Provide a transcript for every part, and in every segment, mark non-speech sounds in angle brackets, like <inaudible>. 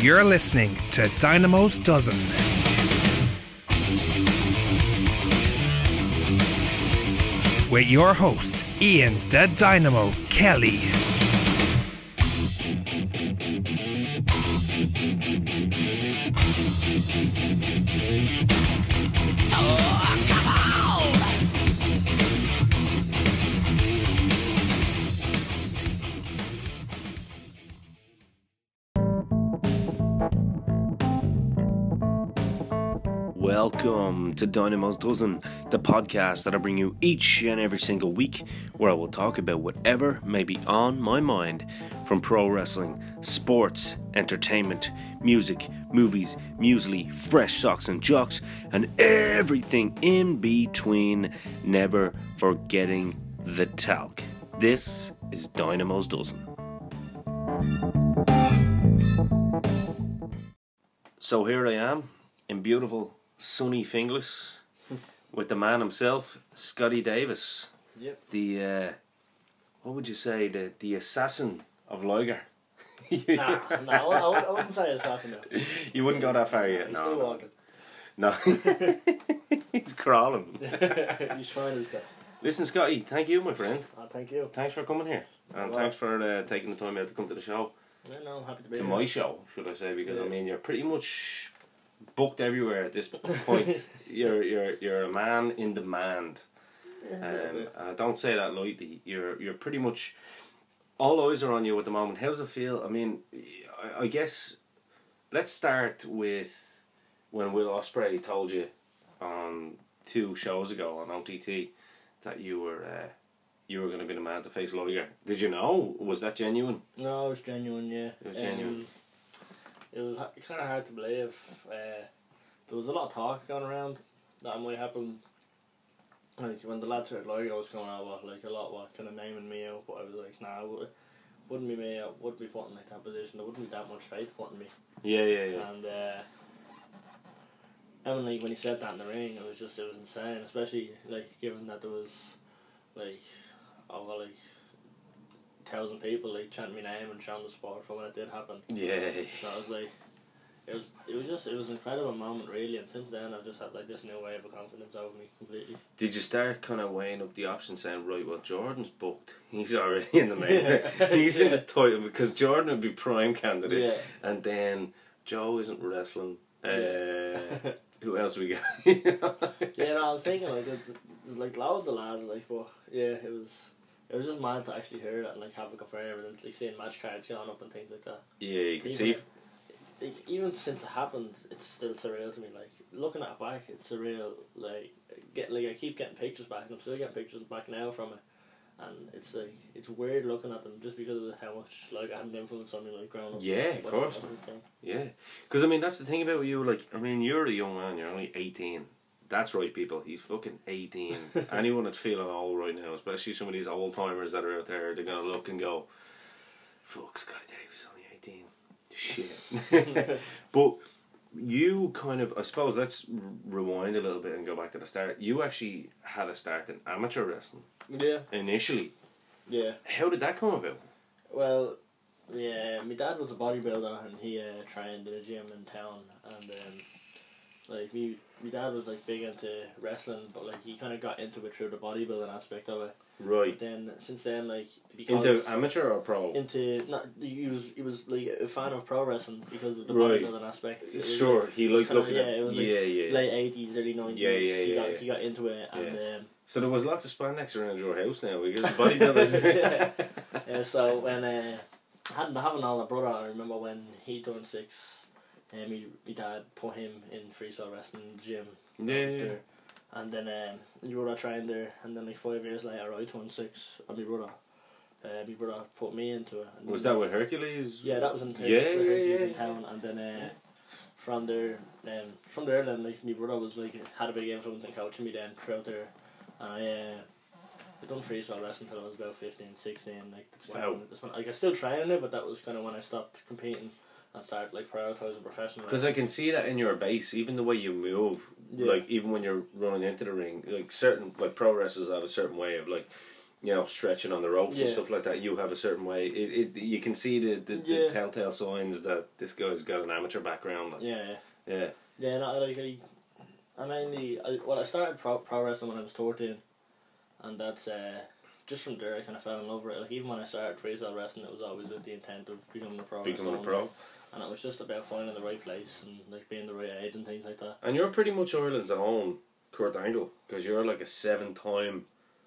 You're listening to Dynamo's Dozen. With your host, Ian the Dynamo Kelly. To Dynamo's Dozen, the podcast that I bring you each and every single week, where I will talk about whatever may be on my mind from pro wrestling, sports, entertainment, music, movies, muesli, fresh socks and jocks, and everything in between, never forgetting the talc. This is Dynamo's Dozen. So here I am in beautiful sunny Finglas <laughs> with the man himself, Scotty Davis. Yep. The uh, what would you say the the assassin of Liger? <laughs> Nah, nah, I, I, wouldn't say assassin. No. <laughs> you wouldn't go that far yet. He's no, still no. walking. No, he's crawling. He's trying his best. Listen, Scotty, thank you, my friend. Oh, thank you. Thanks for coming here, and Well- thanks for uh, taking the time out to come to the show, Yeah, no, I'm happy to be to here. my show, should I say? Because I mean, you're pretty much booked everywhere at this point. <laughs> you're you're you're a man in demand. Um, and I don't say that lightly. You're you're pretty much all eyes are on you at the moment. How does it feel? I mean, I, I guess let's start with when Will Ospreay told you on two shows ago on OTT that you were uh, you were going to be the man to face Liger. Did you know? Was that genuine? No, it was genuine. Yeah, It was genuine. Um, it was kind of hard to believe. Uh, there was a lot of talk going around that might happen. Like when the lads heard Liger was coming out, like a lot were kind of naming me out, but I was like, nah, it wouldn't be me. I wouldn't be putting like that position. There wouldn't be that much faith putting me. Yeah, yeah, yeah. And uh, Emily, when he said that in the ring, it was just it was insane. Especially like given that there was like over like thousand people like chanting my name and shouting the sport for when it did happen. Yeah. So I was like, it was it was just it was an incredible moment really. And since then, I've just had like this new wave of confidence over me completely. Did you start kind of weighing up the options, saying, right, well, Jordan's booked. <laughs> He's already in the main. He's in <laughs> the title because Jordan would be prime candidate, Yeah. and then Joe isn't wrestling. Uh, <laughs> who else we got? You know? Yeah, no, I was thinking like there's, there's like loads of lads like, but yeah, it was. It was just mad to actually hear that and like have it confirmed and like seeing match cards going up and things like that. yeah, you can Even see. like, even since it happened, it's still surreal to me. Like looking at it back, it's surreal. Like get like I keep getting pictures back, and I'm still getting pictures back now from it, and it's like it's weird looking at them just because of how much like I had an influence on me like growing up. Yeah, of course. Yeah, because I mean that's the thing about you. Like, I mean, you're a young man. You're only eighteen. That's right, people. He's fucking eighteen. <laughs> Anyone that's feeling old right now, especially some of these old timers that are out there, they're gonna look and go, "Fuck, Scotty Davis, only eighteen. Shit." <laughs> <laughs> but you kind of, I suppose, let's rewind a little bit and go back to the start. You actually had a start in amateur wrestling Yeah, initially. yeah. How did that come about? Well, yeah, my dad was a bodybuilder and he uh, trained in a gym in town and um, like me, my dad was like big into wrestling, but like he kind of got into it through the bodybuilding aspect of it. Right. But then since then, like Into amateur or pro? into not he was he was like a fan of pro wrestling because of the Right. bodybuilding aspect. Was, Sure, like, he liked looking yeah, at it was like yeah, yeah. late eighties, early nineties. Yeah, yeah, He yeah, got yeah. he got into it and. Um, So there was lots of spandex around your house now because <laughs> bodybuilders. <laughs> yeah. Yeah, so when uh, having having all my brother, I remember when he turned six, um, me, my dad put him in freestyle wrestling gym. Yeah, yeah. And then um, my brother trained there, and then like five years later, I turned six, and my brother, uh, my brother put me into it. And Was that with Hercules? Yeah, that was in Yeah, yeah, yeah, yeah, in town, and then uh, from there, um, from there, then like my brother was like had a big influence in coaching me then throughout there, and I, uh, I done freestyle wrestling until I was about 15, 16. Like that's when, Wow. that's when like I still training it, but that was kind of when I stopped competing and started like prioritizing professional. Because I can see that in your base, even the way you move, Yeah. like even when you're running into the ring, like certain like pro wrestlers have a certain way of like, you know, stretching on the ropes and stuff like that. You have a certain way. It, it you can see the the, the Yeah. telltale signs that this guy's got an amateur background. Like, yeah, yeah, yeah. No, like I, I mainly I, well I started pro, pro wrestling when I was fourteen, and that's uh. Just from there, I kind of fell in love with it. Like even when I started freestyle wrestling, it was always with the intent of becoming a pro. becoming a pro. And it was just about finding the right place and like being the right age and things like that. And you're pretty much Ireland's own Kurt Angle because you're like a seven-time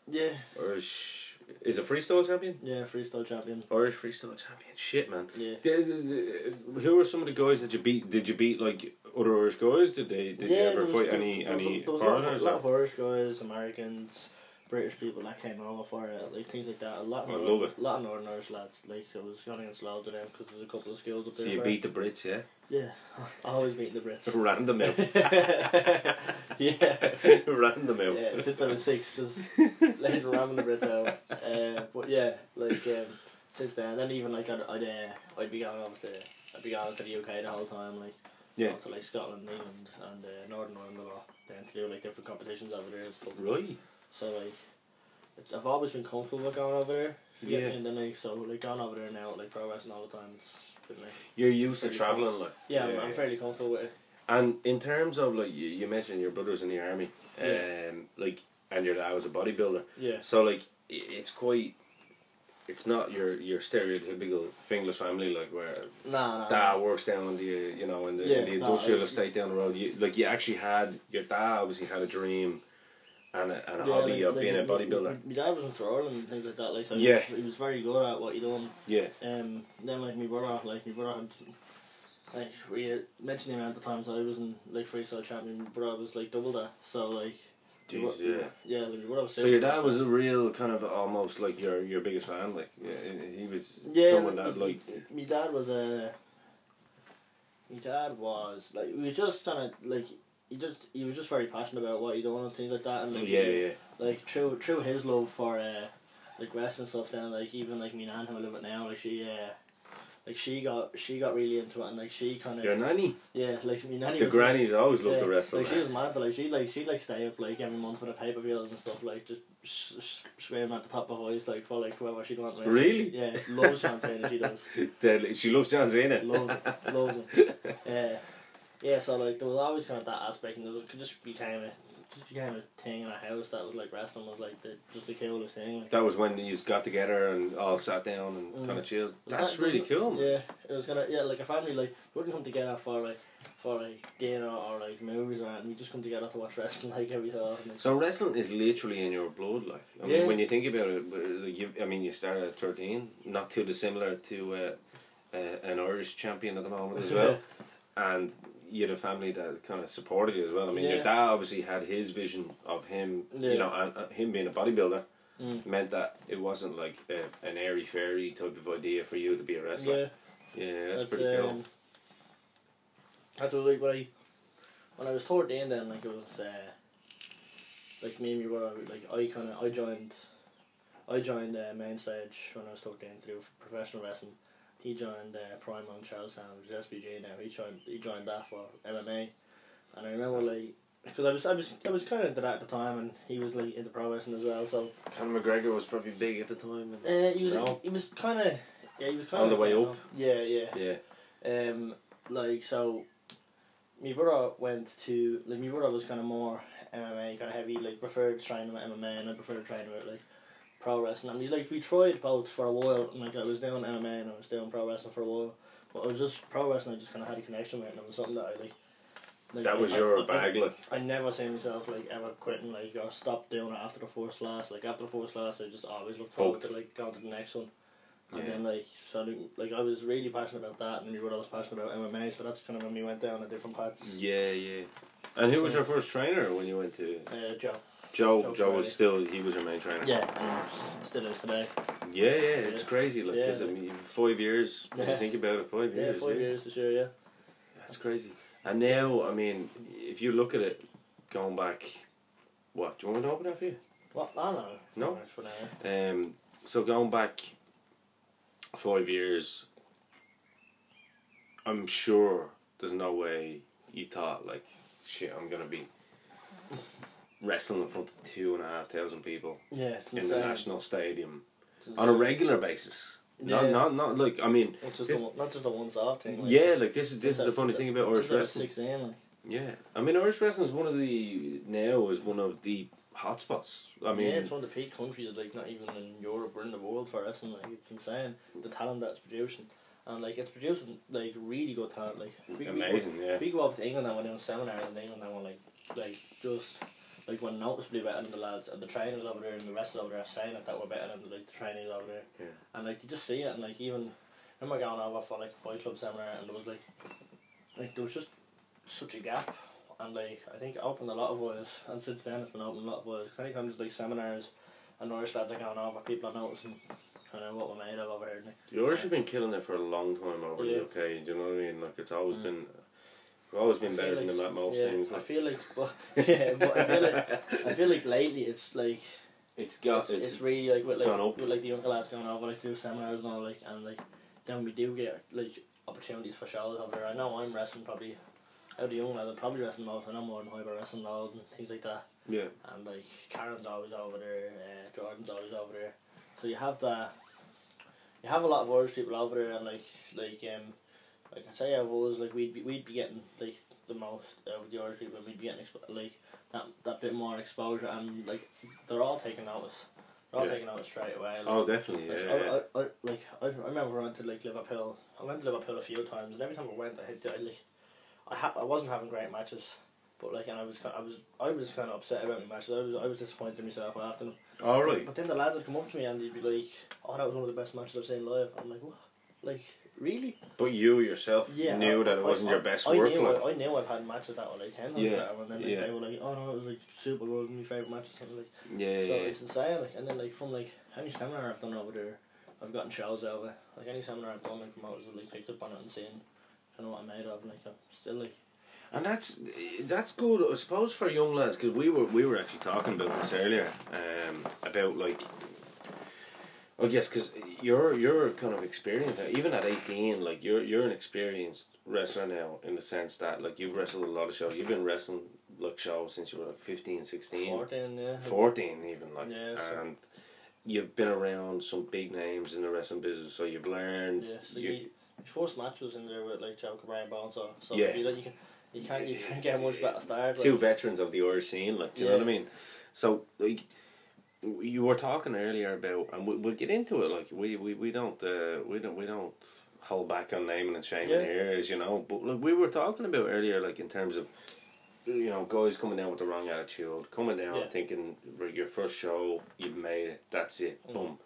Yeah, Irish. Is a freestyle champion? yeah, freestyle champion. Irish freestyle champion. Shit, man. Yeah, the- the- who are some of the guys that you beat? Did you beat like other Irish guys? Did they? Did you yeah. ever there was- fight there- any there was- any there was a lot of- foreigners? A lot of Irish guys, Americans, British people that came over for it, like things like that. A lot. Of I Northern- love it. A lot of Northern Irish lads. Like I was going against loads of them because there's a couple of skills up So there. you for beat the Brits, yeah? Yeah, <laughs> always beating the Brits. <laughs> <laughs> Random out. yeah. Random out. Yeah, since I was six, just letting ramming the Brits out. Uh, but yeah, like um, since then, then even like I'd I'd, uh, I'd be going over to I'd be going to the UK the whole time, like Yeah. to like Scotland, England, and uh, Northern Ireland a lot. Then to do like different competitions over there and stuff. Right. So like, it's, I've always been comfortable with going over there. To get Yeah. me in the like, so like going over there now, like progressing all the time. It's been like You're used to traveling, like. yeah, I'm, I'm fairly comfortable with it. And in terms of like you, you mentioned your brother's in the army, Yeah. um, like, and your dad was a bodybuilder. Yeah, So like, it's quite. It's not your your stereotypical English family like where nah, nah. dad works down in the you know in the, Yeah, in the industrial I- estate down the road. You like you actually had your dad obviously had a dream and a, and a hobby of being a bodybuilder. My, my dad was into Ireland and things like that. Like, so Yeah. he, was, he was very good at what he done. Yeah, Um, then like my brother, like my brother had, like we mentioned the amount of times I was in like freestyle champion. My brother was like double that. So like, Jeez, yeah. yeah. Like my brother was. So your dad was a real kind of almost like your your biggest fan. Like yeah, he was yeah. someone that my- liked. My dad was a. My dad was like we was just kind of like he just he was just very passionate about what he done and things like that and like Yeah, yeah. like through through his love for uh, like wrestling stuff then like even like me nan who I live with now like she uh, like she got she got really into it and like she kind of Your nanny, yeah like me nanny the grannies always loved yeah, to wrestle. like she was mad like she like she like stay up like every month for the pay per views and stuff like just sh- sh- screaming at the top of her voice like for like whoever she want like, Really? yeah loves John Cena she does <laughs> Deadly. She loves John Cena. loves it loves it <laughs> uh, yeah so like there was always kind of that aspect and it, could just be kind of just be became a thing in our house that was like wrestling was like the just the coolest thing like That was when you got together and all sat down and Mm. kind of chilled. That's that- really cool. man. Yeah, it was gonna yeah like a family like we wouldn't come together for like for like dinner or like movies or anything. We just come together to watch wrestling <laughs> like every so often. So wrestling is literally in your blood, like. I mean, Yeah. when you think about it, like, you, I mean, you started at thirteen, not too dissimilar to uh, uh, an Irish champion at the moment as <laughs> well, and you had a family that kind of supported you as well. I mean, your dad obviously had his vision of him, Yeah. you know, and uh, him being a bodybuilder Mm. meant that it wasn't like a, an airy fairy type of idea for you to be a wrestler. yeah, Yeah, that's, that's pretty cool. um, That's what like when I when I was toward the end then like it was uh, like me and my brother like I kind of I joined I joined uh, main stage when I was toward the end to do professional wrestling. He joined uh, Prime on Charlestown, which is SBG now. He joined he joined that for MMA, and I remember like because I was I was I was kind of into that at the time, and he was like into pro wrestling as well. So Conor McGregor was probably big at the time. And, uh, he was No. he was kind of yeah he was kind On the way up. Yeah, yeah. yeah, Um, like so, my brother went to like my brother was kind of more MMA kind of heavy. Like preferred training with MMA, and I preferred training with like pro wrestling. I mean, like we tried both for a while. Like I was doing MMA and I was doing pro wrestling for a while. But I was just pro wrestling. I just kind of had a connection with, it and it was something that I like. like that was I- your I- I- bag, like. I never seen myself like ever quitting like or stop doing it after the first class. Like after the first class, I just always looked forward to like going to the next one. And Yeah. then like so like I was really passionate about that, and my brother was passionate about MMA. So that's kind of when we went down a different paths. Yeah, yeah. And who was your first trainer when you went to Uh, Joe. Joe? Joe was still he was your main trainer. Yeah, and still is today. yeah, yeah. It's Yeah. crazy, like Yeah. 'cause, I mean, five years. When you think about it, five Yeah, years. five yeah. years this year. Yeah. That's crazy. And now, I mean, if you look at it, going back, what do you want me to open that for you? Well, I don't know. No? Now. Um, so going back five years, I'm sure there's no way you thought like, shit, I'm gonna be wrestling in front of two and a half thousand people Yeah, it's in insane. the national stadium on a regular basis. Not, Yeah. not, not like I mean, Not just, this- a, one- not just a once-off thing. Like, yeah, like this is this is the funny thing about Irish since I was wrestling. Sixteen, like. Yeah, I mean Irish wrestling is one of the now is one of the hotspots. I mean, yeah, it's one of the peak countries, like not even in Europe or in the world for wrestling. Like it's insane the talent that's producing, and like it's producing like really good talent. Like we, amazing. We, Yeah, we go off to England and we're doing seminars in England and we're like like just like we're noticeably better than the lads and the trainers over there and the rest over there are saying it that we're better than like the trainees over there. Yeah. And like you just see it and like even I remember going over for like a fight club seminar and there was like like there was just such a gap and like I think it opened a lot of eyes and since then it's been opening a lot of eyes because anytime there's like seminars and Irish lads are going over people are noticing kind of what we're made of over here like, the Irish have been killing it for a long time over Yeah. the UK. Do you know what I mean? Like it's always Mm. been. We've always been I better feel than like- them at most yeah, things. I feel like but <laughs> yeah but I feel like I feel like lately it's like It's got it's, it's, it's really like with like up. with like the younger lads going over like through seminars and all like and like then we do get like opportunities for shows over there. I know I'm wrestling probably out of the young lads I'm probably wrestling most I know more than Hyper wrestling loads and things like that. yeah. And like Karen's always over there, uh, Jordan's always over there. So you have that you have a lot of Irish people over there and like like um like I say I was like we'd be we'd be getting like the most of the Irish people we'd be getting expo- like that that bit more exposure and like they're all taking notice. They're all Yeah. taking notice straight away. Like, Oh, definitely. like, Yeah. yeah. I, I, I, like I, I remember I went to like Liverpool. I went to Liverpool a few times, and every time I went, I hit I, like, I ha- I wasn't having great matches, but like, and I was kind, I was, I was kind of upset about my matches. I was, I was disappointed in myself after them. Oh, all right. But then the lads would come up to me and they'd be like, "Oh, that was one of the best matches I've seen live." I'm like, "What? Like, really?" But you yourself Yeah, knew I- that it wasn't I- your best I work. Knew, like. I, knew I've had matches that were like ten Yeah, and then like, yeah. they were like, "Oh no, it was like super good, my favorite matches." And like, yeah, so yeah. it's insane. Like, and then like from like any seminar I've done over there, I've gotten shows it. Like any seminar I've done, like promoters have like picked up on it and seen kind of what I'm made of. Like I'm still like, And that's that's good, I suppose, for young lads because we were we were actually talking about this earlier um, about like. Oh, I guess because you're you're kind of experienced now. even at eighteen, like you're you're an experienced wrestler now in the sense that like you've wrestled a lot of shows. You've been wrestling like shows since you were like 15, 16, fourteen, yeah. 14 even like, Yeah, so- and you've been around some big names in the wrestling business, so you've learned. Yeah, so you- you, your first match was in there with like Joe Cabray and Bonesaw. So Yeah. you, like, you can you can't you can't get a much better start. two Like, veterans of the Irish scene, like, do you know what I mean? So, like, you were talking earlier about, and we, we'll get into it. Like, we, we, we don't, uh, we don't, we don't hold back on naming and shaming Yeah. here, as you know. But like, we were talking about earlier, like in terms of, you know, guys coming down with the wrong attitude, coming down Yeah. thinking right, your first show, you've made it, that's it, Mm. boom.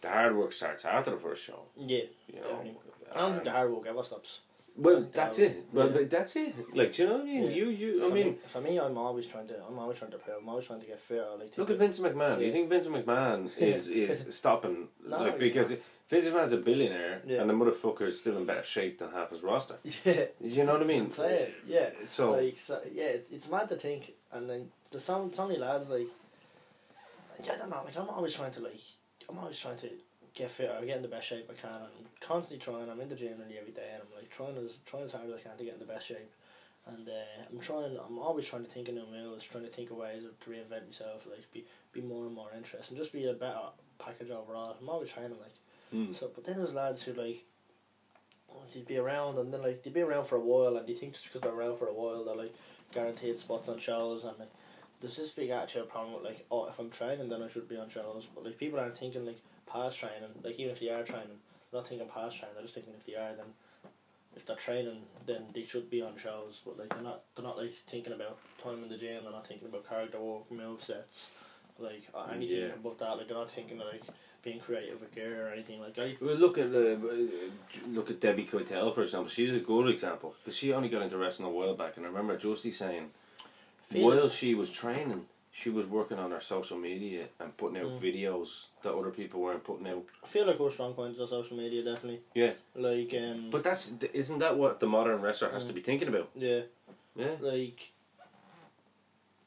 The hard work starts after the first show, yeah, you know. definitely. I don't think the hard work ever stops. Well, that's that- it. Well, yeah. that's it. Like, do you know what I mean? Yeah. You, you. I for mean, me, for me, I'm always trying to I'm always trying to play. I'm always trying to get fair. I like Look at Vince McMahon. Do you think Vince McMahon <laughs> is is stopping? <laughs> No, like because not. Vince McMahon's a billionaire, and the motherfucker is still in better shape than half his roster. <laughs> Yeah, You know what I mean? Insane. Yeah. So like so, yeah, it's it's mad to think, and then the some so many lads like, yeah, I don't know. Like I'm always trying to like, I'm always trying to get fit or get in the best shape I can. I'm constantly trying. I'm in the gym nearly every day, and I'm like trying as trying as hard as I can to get in the best shape. And uh, I'm trying. I'm always trying to think of new moves, trying to think of ways of, to reinvent myself. Like be be more and more interesting, just be a better package overall. I'm always trying to like. Hmm. So, but then there's lads who like, they'd be around and then like they'd be around for a while and you think just because they're around for a while they're like guaranteed spots on shows and like there's this big attitude problem with like oh if I'm training then I should be on shows but like people aren't thinking like past training like even if they are training they're not thinking past training they're just thinking if they are then if they're training then they should be on shows but like they're not they're not like thinking about time in the gym they're not thinking about character work move sets like uh, anything Yeah. above that like they're not thinking of, like being creative with gear or anything like that. Well, look at uh, look at Debbie Keitel for example. She's a good example because she only got into wrestling a while back, and I remember Justy saying feel while she was training, she was working on her social media and putting out Mm. videos that other people weren't putting out. I feel like we're strong points on social media, definitely. Yeah. Like, um, But that's isn't that what the modern wrestler has Mm. to be thinking about? yeah, Yeah. like,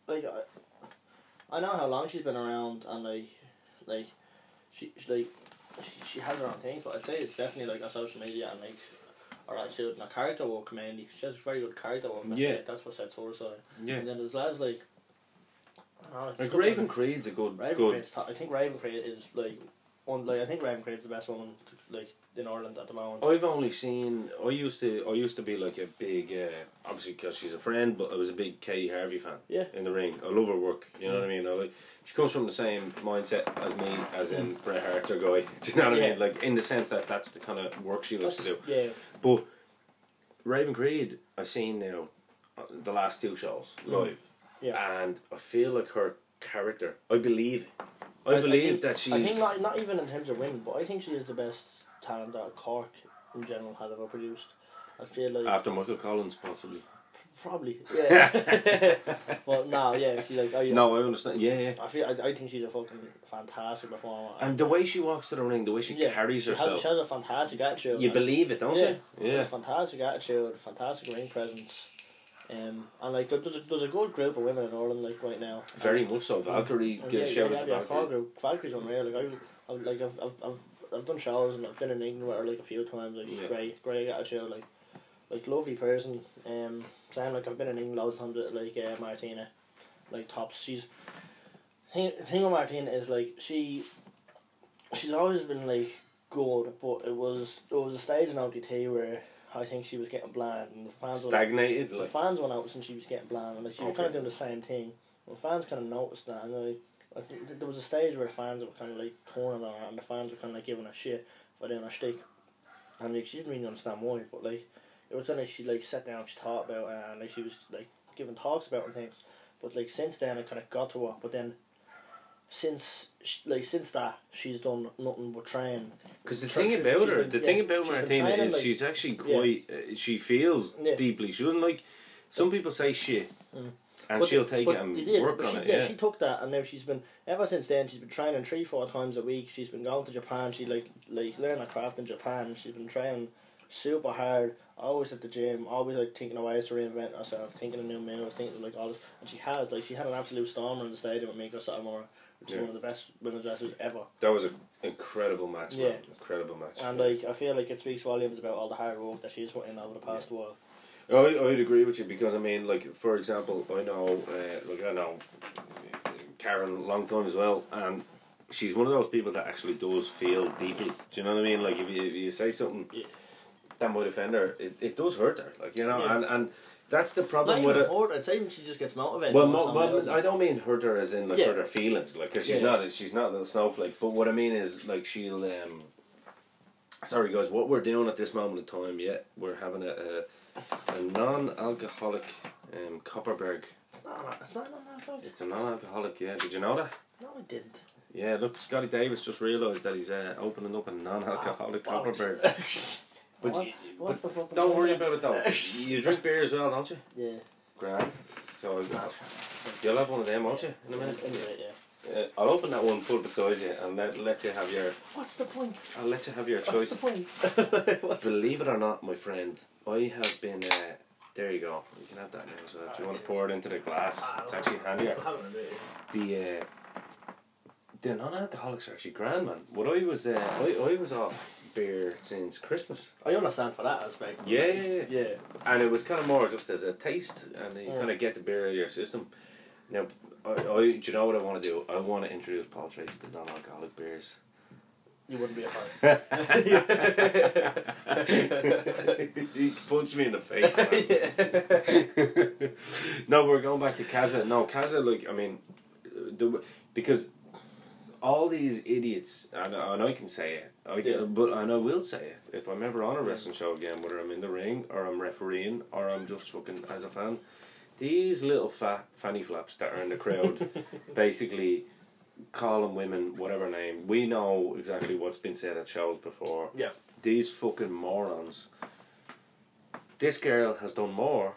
like I, I know how long she's been around, and like, like, she, she like, she, she has her own thing. But I'd say it's definitely like a social media and like, or actually a character work mainly. She has very good character work. Yeah. That's what sets her aside. Yeah. And then there's lads like, I don't Like Raven Creed's a good, Raven good. Creed's top. I think Raven Creed is like, one like I think Raven Creed's the best woman like in Ireland at the moment. I've only seen. I used to. I used to be like a big. Uh, obviously, because she's a friend, but I was a big Katie Harvey fan. Yeah. In the ring, I love her work. You know what I mean? I like. She comes from the same mindset as me, as in Bret Hart's her guy. <laughs> Do you know what I mean? Like in the sense that that's the kind of work she likes to do. Yeah, But Raven Creed, I've seen now uh, the last two shows live, Mm. Yeah. and I feel like her character. I believe. I, I- I believe think- that she's. I think not not even in terms of women, but I think she is the best talent that Cork in general has ever produced. I feel like after Michael Collins, possibly. probably <laughs> yeah. <laughs> well, no, yeah, she like I, No, I understand. Yeah, yeah. I feel I, I think she's a fucking fantastic performer. And the way she walks to the ring, the way she yeah, carries she herself, Has, she has a fantastic attitude. you believe it, don't yeah, you? Yeah. fantastic attitude, fantastic ring presence. Um, and like there- there's a, there's a good group of women in Ireland like right now. Very And- much so. Valkyrie, give yeah, a shout yeah, out yeah, Car Valkyrie. group. Valkyrie's unreal. Like I, I've, like I've, I've, I've, I've done shows and I've been in England with her like a few times. Like she's Yeah. great, great attitude. Like, like lovely person. Um, same like I've been in England loads of times with like uh, Martina, like tops. She's thing thing with Martina is like she, she's always been like good, but it was it was a stage in OTT where I think she was getting bland and the fans were Stagnated, the fans went out since she was getting bland, and like she was Okay. kind of doing the same thing. And the fans kind of noticed that, and like, I think there was a stage where fans were kind of like torn on her, and the fans were kind of like giving her shit for doing her shtick, and like she didn't really understand why, but like it was like she like sat down, she thought about it, and like she was like giving talks about it and things. But like since then, it kind of got to her. But then since like since that, she's done nothing but train. Because the thing about her, been- the yeah, thing about she's been Martina is like- she's actually quite. Uh, she feels Yeah. deeply. She doesn't like. Some people say shit, Mm. and But- she'll take it and did, work on she, it. yeah, Yeah. she took that, and now she's been ever since then. She's been training three, four times a week. She's been going to Japan. She like like learned her craft in Japan. She's been training super hard. Always at the gym. Always like thinking of ways to reinvent herself. Thinking of new moves. Thinking of, like all this, and she has like she had an absolute stormer in the stadium with Meiko Satomura, which Yeah. one of the best women's wrestlers ever. That was an incredible match. Yeah. man. incredible match. And like I feel like it speaks volumes about all the hard work that she's put in over the past while. I I'd agree with you because I mean, like for example, I know, uh, like I know Karen a long time as well, and she's one of those people that actually does feel deeply. Do you know what I mean? Like if you, if you say something Yeah. that might offend her, it, it does hurt her. Like you know, Yeah. and and that's the problem even with it. I'd say she just gets motivated. Well, mo- well, I don't mean hurt her as in like Yeah. hurt her feelings, like because she's Yeah. not she's not a little snowflake. But what I mean is like she'll. Um, sorry guys, what we're doing at this moment in time, yeah, we're having a a, a non-alcoholic um, Kopparberg. It's not. It's not. not, It's a non-alcoholic. Yeah, did you know that? no, I didn't. Yeah, look, Scotty Davis just realised that he's uh, opening up a non-alcoholic. Kopparberg. <laughs> But, What? you- What's but the fucking don't worry about it though. <laughs> you drink beer as well, don't you? Yeah. Grand. So you'll have one of them, won't you, in a minute? Anyway, yeah. Uh, I'll open that one, put it beside you, and let, let you have your. What's the point? I'll let you have your What's choice. What's the point? <laughs> What's Believe it or not, my friend, I have been. Uh, there you go. You can have that now as well. If you want to pour it into the glass, it's actually handier. The uh, the non-alcoholics are actually grand, man. What I was, uh, I, I was off beer since Christmas. I understand for that aspect. Yeah, yeah, yeah. Yeah. and it was kind of more just as a taste, and you Yeah. kind of mm. get the beer out of your system. Now, I, I, do you know what I want to do? I want to introduce Paul Tracey to non-alcoholic beers. You wouldn't be a fan. <laughs> he punched me in the face. <laughs> <laughs> No, we're going back to Kaza. No, Kaza, like I mean, the, because all these idiots, and, and I can say it, Oh, I can, Yeah. but and I will say it if I'm ever on a wrestling show again, whether I'm in the ring or I'm refereeing or I'm just fucking as a fan. These little fat fanny flaps that are in the crowd, <laughs> basically calling women whatever name. We know exactly what's been said at shows before. Yeah. These fucking morons. This girl has done more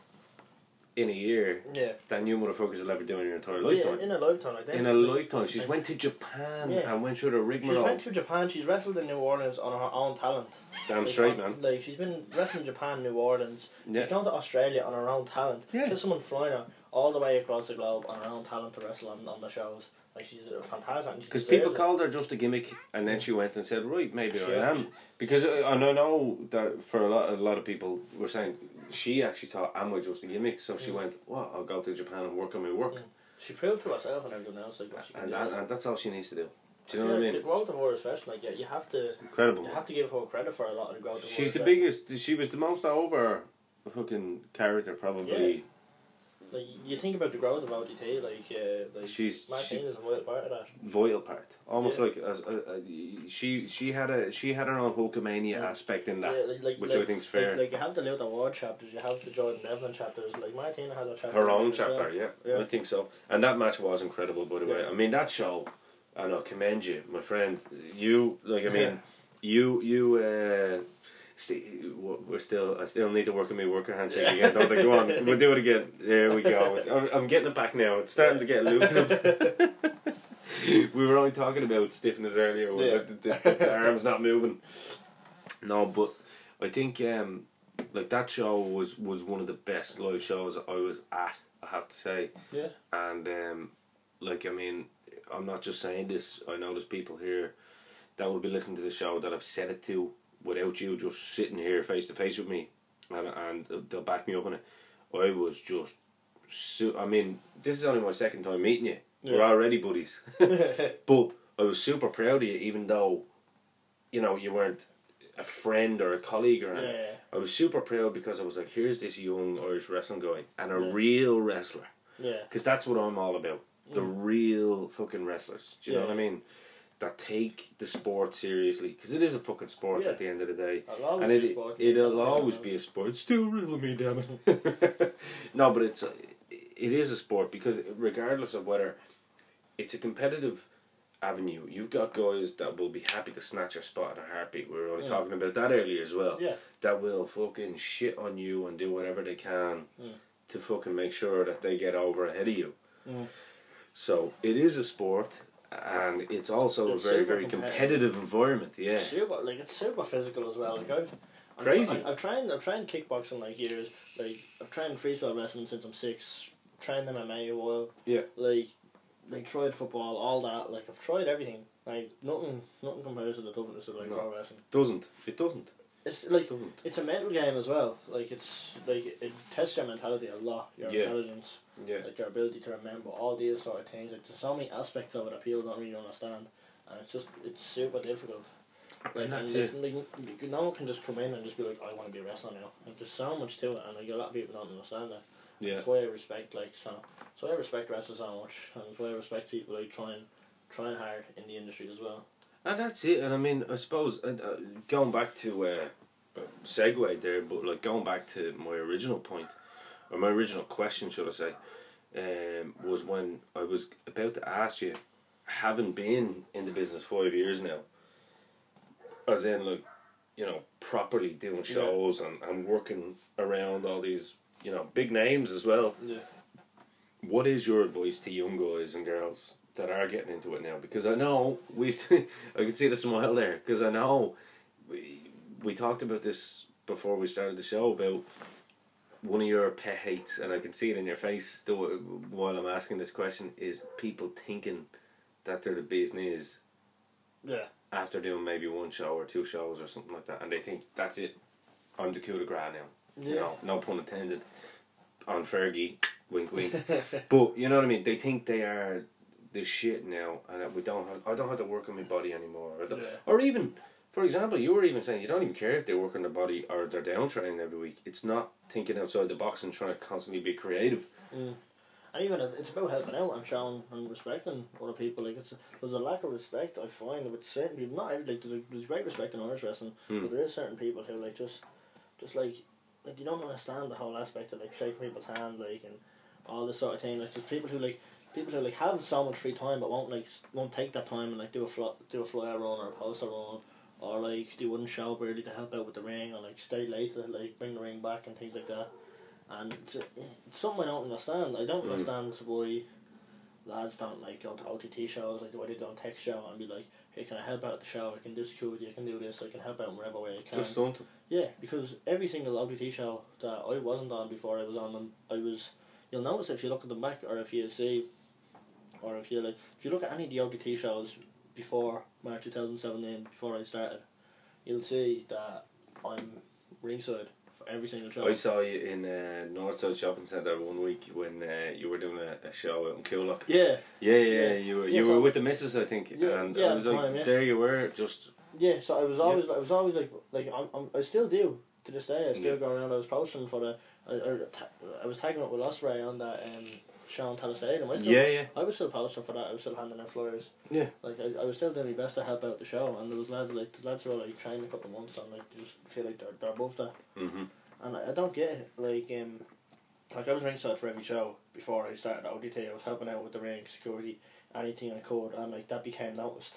in a year Yeah. than you motherfuckers will ever do in your entire Yeah, lifetime. in a lifetime, I think. in a lifetime. She's went to Japan Yeah. and went through the She's rigmarole. went to Japan. She's wrestled in New Orleans on her own talent. Damn Like, straight, man. Like she's been wrestling Japan, New Orleans. Yeah. She's gone to Australia on her own talent. Yeah. Just someone flying her. all the way across the globe on her own talent to wrestle on, on the shows. Like she's a fantastic. Because people it. called her just a gimmick, and then she went and said, "Right, maybe She I am." Because and I know that for a lot, a lot of people were saying she actually thought Amway just a gimmick, so she Mm. went, "Well, I'll go to Japan and work on my work," Mm. She proved to herself and everyone else like what she can and, do. that, and that's all she needs to do. Do you I know what I mean? The growth of her especially, like yeah, you have to Incredible. you have to give her credit for a lot of the growth. Of She's the biggest. She was the most over fucking character probably. Like you think about the growth of OTT, like uh, like She's she, is a vital part of that. vital part. Almost Yeah. like as a, a, she she had a she had her own Hulkamania Yeah. aspect in that, yeah, like, like, which like, I think is fair. Like, you have the Luther Ward chapters, you have the Jordan Devlin chapters. Like Martina has a chapter. Her own chapter, yeah. Yeah. I think so. And that match was incredible, by the way. I mean, that show, and I know, commend you, my friend. You, like, I mean, you, you, uh, see, we're still, I still need to work on my worker handshake again, don't I? Go on, we'll do it again. There we go. I'm, I'm getting it back now. It's starting to get loose. <laughs> <laughs> we were only talking about stiffness earlier, Yeah. the, the, the arms not moving. No, but I think, um, like, that show was, was one of the best live shows I was at, I have to say. Yeah. And um, like I mean, I'm not just saying this. I know there's people here that will be listening to the show that I've said it to without you just sitting here face to face with me, and and they'll back me up on it. I was just, su- I mean, this is only my second time meeting you. We're already buddies, <laughs> <laughs> but I was super proud of you, even though, you know, you weren't a friend or a colleague or anything. yeah, I was super proud because I was like, here's this young Irish wrestling guy and a Yeah. real wrestler. yeah, Because that's what I'm all about. The Mm. real fucking wrestlers. Do you know what I mean? That take the sport seriously. Because it is a fucking sport Yeah. at the end of the day. And be it, a sport. it'll always be a sport. Still riddle me, damn it. <laughs> no, but it's a, it is a sport because regardless of whether it's a competitive avenue, you've got guys that will be happy to snatch your spot in a heartbeat. We were only Mm. talking about that earlier as well Yeah, that will fucking shit on you and do whatever they can Mm. to fucking make sure that they get over ahead of you. So it is a sport and it's also It's a very, very competitive. competitive environment, yeah. super like it's super physical as well. Like I've I'm Crazy. I've trained I've trained kickboxing like years. Like I've trained freestyle wrestling since I'm six. Trained MMA a while. Yeah. Like like tried football, all that. Like I've tried everything. Like nothing nothing compares to the toughness of like No. pro wrestling. Doesn't. It doesn't. It's like doesn't. it's a mental game as well. Like it's like it tests your mentality a lot, your Yeah. intelligence, Yeah. like your ability to remember all these sort of things. Like there's so many aspects of it that people don't really understand, and it's just it's super difficult. Like, And that's and like, like, no one can just come in and just be like, I want to be a wrestler now. Like there's so much to it, and like a lot of people don't understand that. Yeah. That's why I respect like so. So I respect wrestlers so much, and that's why I respect people like trying, trying hard in the industry as well. And that's it. And I mean, I suppose, uh, going back to, uh, segue there, but like going back to my original point, or my original question, should I say, um, was when I was about to ask you, having been in the business five years now, as in like, you know, properly doing shows and, and working around all these, you know, big names as well. Yeah. What is your advice to young guys and girls that are getting into it now? Because I know we've, <laughs> I can see the smile there. Because I know we, we talked about this before we started the show about one of your pet hates, and I can see it in your face though, while I'm asking this question is people thinking that they're the business Yeah. after doing maybe one show or two shows or something like that, and they think that's it. I'm the coup de grace now. Yeah. You know, no pun intended. On Fergie, wink, wink. <laughs> But you know what I mean. They think they are the shit now, and that we don't. Have, I don't have to work on my body anymore, or, Yeah. or even, for example, you were even saying you don't even care if they work on their body or they're down training every week. It's not thinking outside the box and trying to constantly be creative. Mm. And even it's about helping out and showing and respecting other people. Like it's there's a lack of respect I find with certain people. Not every like there's a, there's great respect in Irish wrestling, Hmm. but there is certain people who like just just like like you don't understand the whole aspect of like shaking people's hand like and all this sort of thing. Like there's people who like people who like have so much free time but won't like won't take that time and like do a fly, do a flyer run or a poster run. Or like do one show really to help out with the ring, or like stay late to like bring the ring back and things like that. And it's, it's something I don't understand. I don't Mm. understand why lads don't like go to OTT shows, like the way they do on text show, and be like, hey, can I help out at the show? I can do security, I can do this, I can help out in whatever way I can. Just something. Yeah, because every single OTT show that I wasn't on before I was on them, I was you'll notice if you look at them back, or if you see, or if you like, if you look at any of the OTT shows before March two thousand seventeen, before I started, you'll see that I'm ringside for every single show. I saw you in uh, Northside Shopping Centre one week when uh, you were doing a, a show out in Coolock. yeah, Yeah, yeah, Yeah. you were Yeah, you so- were with the missus, I think, Yeah, and yeah, I was like, time, yeah. there you were, just yeah. So I was always, I was always like, like I'm, I'm, I still do to this day. I still Yeah. go around. I was posting for the, I, I, ta- I was tagging up with Ospreay on that um, show on Telestadium. I still, yeah, yeah, I was still posting for that. I was still handing out flyers. yeah. Like I, I was still doing my best to help out the show, and there was lads like the lads who were like trying a couple of months, and like just feel like they're they're above that, Mm-hmm. and I, I don't get it. Like um, like I was ringside for every show before I started OTT. I was helping out with the ring security, anything I could, and like that became noticed,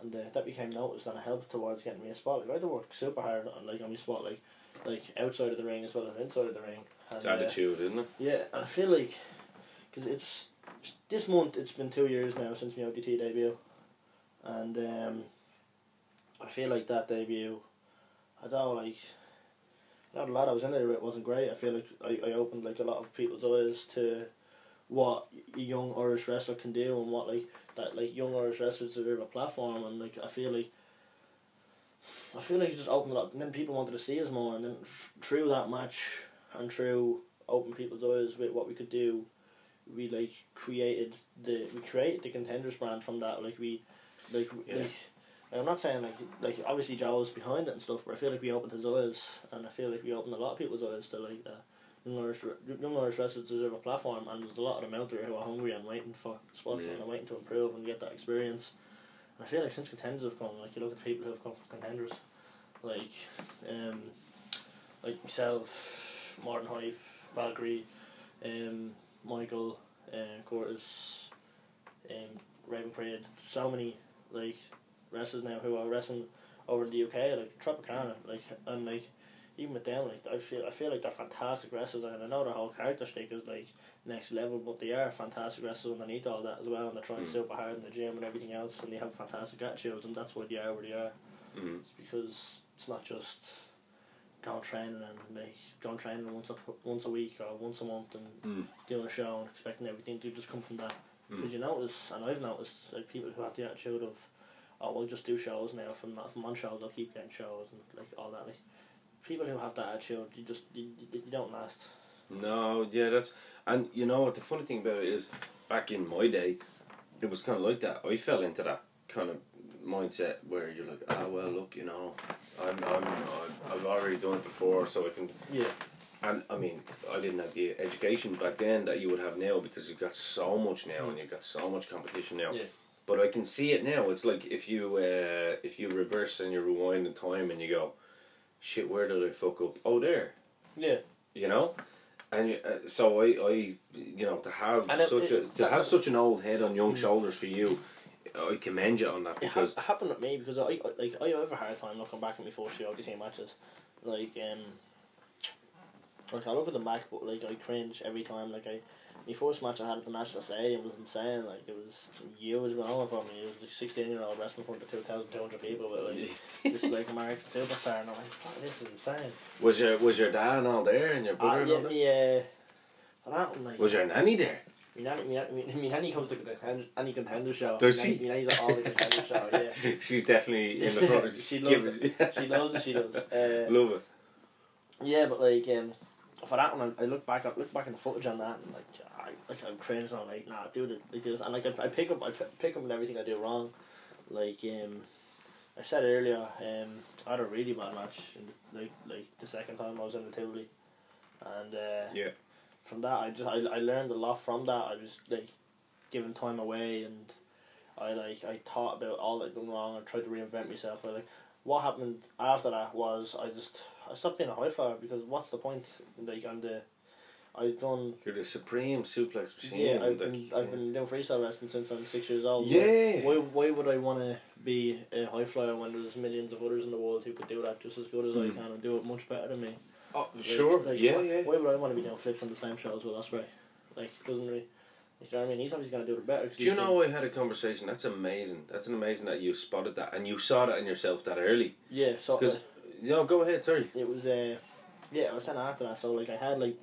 and uh, that became noticed, and it helped towards getting me a spot. Like I had to work super hard on like on my spot, like like outside of the ring as well as inside of the ring. And, It's uh, attitude, isn't it? yeah, and I feel like because it's this month. It's been two years now since my OTT debut, and um, I feel like that debut. I don't like. Not a lot I was in there it wasn't great. I feel like I, I opened like a lot of people's eyes to what a young Irish wrestler can do and what like that like young Irish wrestlers deserve a platform and like I feel like I feel like it just opened it up and then people wanted to see us more and then through that match and through open people's eyes with what we could do we like created the we created the contenders brand from that like we like Yeah. like I'm not saying like like obviously Joe's behind it and stuff but I feel like we opened his eyes and I feel like we opened a lot of people's eyes to like that young Irish young Irish wrestlers deserve a platform and there's a lot of them out there who are hungry and waiting for spots Yeah. and waiting to improve and get that experience and I feel like since contenders have come like you look at the people who have come from contenders like um like myself Martin Hype Valkyrie um Michael uh, Curtis um Raven Parade so many like wrestlers now who are wrestling over in the UK like Tropicana like and like even with them like I feel I feel like they're fantastic wrestlers and I know their whole character stick is like next level but they are fantastic wrestlers underneath all that as well and they're trying Mm. super hard in the gym and everything else and they have fantastic attitudes and that's why they are where they are Mm-hmm. it's because it's not just going training and like going training once a once a week or once a month and Mm. doing a show and expecting everything to just come from that. Because Mm. you notice, and I've noticed, like people who have the attitude of, oh, we'll just do shows now. From if I'm on shows, I'll keep getting shows and like all that. Like people who have that attitude, you just you you don't last. No, yeah, that's and you know what the funny thing about it is, back in my day, it was kind of like that. I fell into that kind of mindset where you're like, ah, well, look, you know, I'm, I'm, I'm I've already done it before, so I can. Yeah. And I mean, I didn't have the education back then that you would have now because you've got so much now and you've got so much competition now. Yeah. But I can see it now. It's like if you uh, if you reverse and you rewind in time and you go, shit, where did I fuck up? Oh, there Yeah. you know and uh, so I, I you know to have And it- such a to have such an old head on young Mm. shoulders for you I commend you on that It, because ha- it happened with me because I I- like I have a hard time looking back at my first few OTT matches, like um, like I look at them back, but like I cringe every time. Like I, my first match I had at the National Stadium was insane. Like it was years went over for me. It was like sixteen year old wrestling in front of two thousand two hundred people with like <laughs> this like American superstar, and I'm like, "Fuck, this is insane. was your was your dad all there and your Uh, brother and yeah, all there? me uh, that like was your nanny there me nanny, me, nanny- me, me nanny comes to the contender, any contender show. Does she? at all the contender show. Yeah. <laughs> she's definitely in the front <laughs> She loves it- she loves it. She does. <laughs> Uh, love it yeah, but like um, for that one, I, I look back. I look back in the footage on that, and like I like I'm cringing. I'm like, nah, do it. Like this, and like I, I pick up, I pick up on everything I do wrong. Like um, I said earlier, um, I had a really bad match. In the, like like the second time I was in the Tivoli, and uh, Yeah. From that I just I, I learned a lot from that. I was like giving time away, and I like I thought about all that gone wrong and tried to reinvent myself. I like what happened after that was I just I stopped being a high flyer because what's the point? Like I'm the I've done you're the supreme suplex machine yeah I've like, been I've been doing freestyle wrestling since I'm six years old. Yeah. Why why would I want to be a high flyer when there's millions of others in the world who could do that just as good as I Mm. can and do it much better than me? Oh sure like, yeah why, yeah Why would I want to be doing flips on the same show as Will Ospreay? Like doesn't really. You know what I mean? He's obviously gonna do it better. do you know I had a conversation that's amazing that's an amazing that you spotted that and you saw that in yourself that early yeah. So because uh, you know go ahead sorry it was uh, yeah. I was saying after that. So like I had like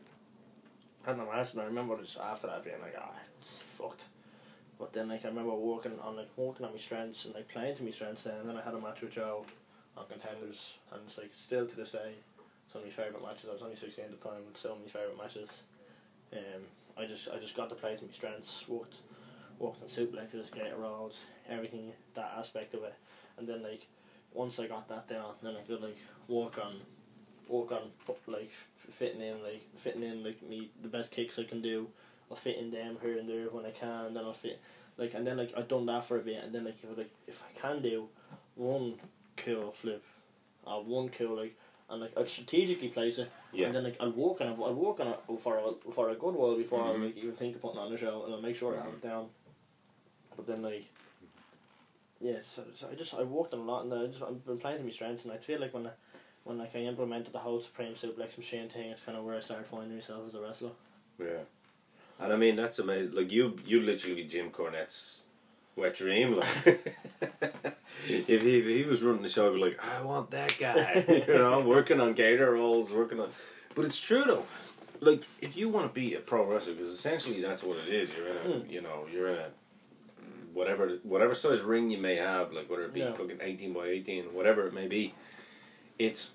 I had match, and I remember just after that being like, ah, it's fucked. But then like I remember working on like working on my strengths and like playing to my strengths then, and then I had a match with Joe on contenders, and it's like still to this day, it's one of my favourite matches. I was only sixteen at the time, but still my favourite matches. Um, I just I just got to play to my strengths, worked worked on suplexes, gator rolls, everything that aspect of it, and then like once I got that down, then I could like work on work on like fitting in like fitting in like me the best kicks I can do. I'll fit in them here and there when I can. Then I'll fit like and then like I've done that for a bit, and then like if like if I can do one cool flip, or one cool like and like I'd strategically place it, Yeah. and then like I'll work on it. I'll work on it for a for a good while before I Mhm. like even think of putting on the show, and I'll make sure I have it down. But then like. Yeah, so, so I just I worked on a lot and I just I've been playing to my strengths and I feel like when I when like I implemented the whole supreme suplex machine thing, it's kind of where I started finding myself as a wrestler. Yeah. And I mean that's amazing. Like you, you literally be Jim Cornette's wet dream. Like, <laughs> if he if he was running the show, I'd be like, I want that guy. <laughs> you know, working on gator rolls, working on. But it's true though. Like if you want to be a pro wrestler, because essentially that's what it is. You're in a, Mm. you know, you're in a whatever whatever size ring you may have, like whether it be Yeah. fucking eighteen by eighteen, whatever it may be. It's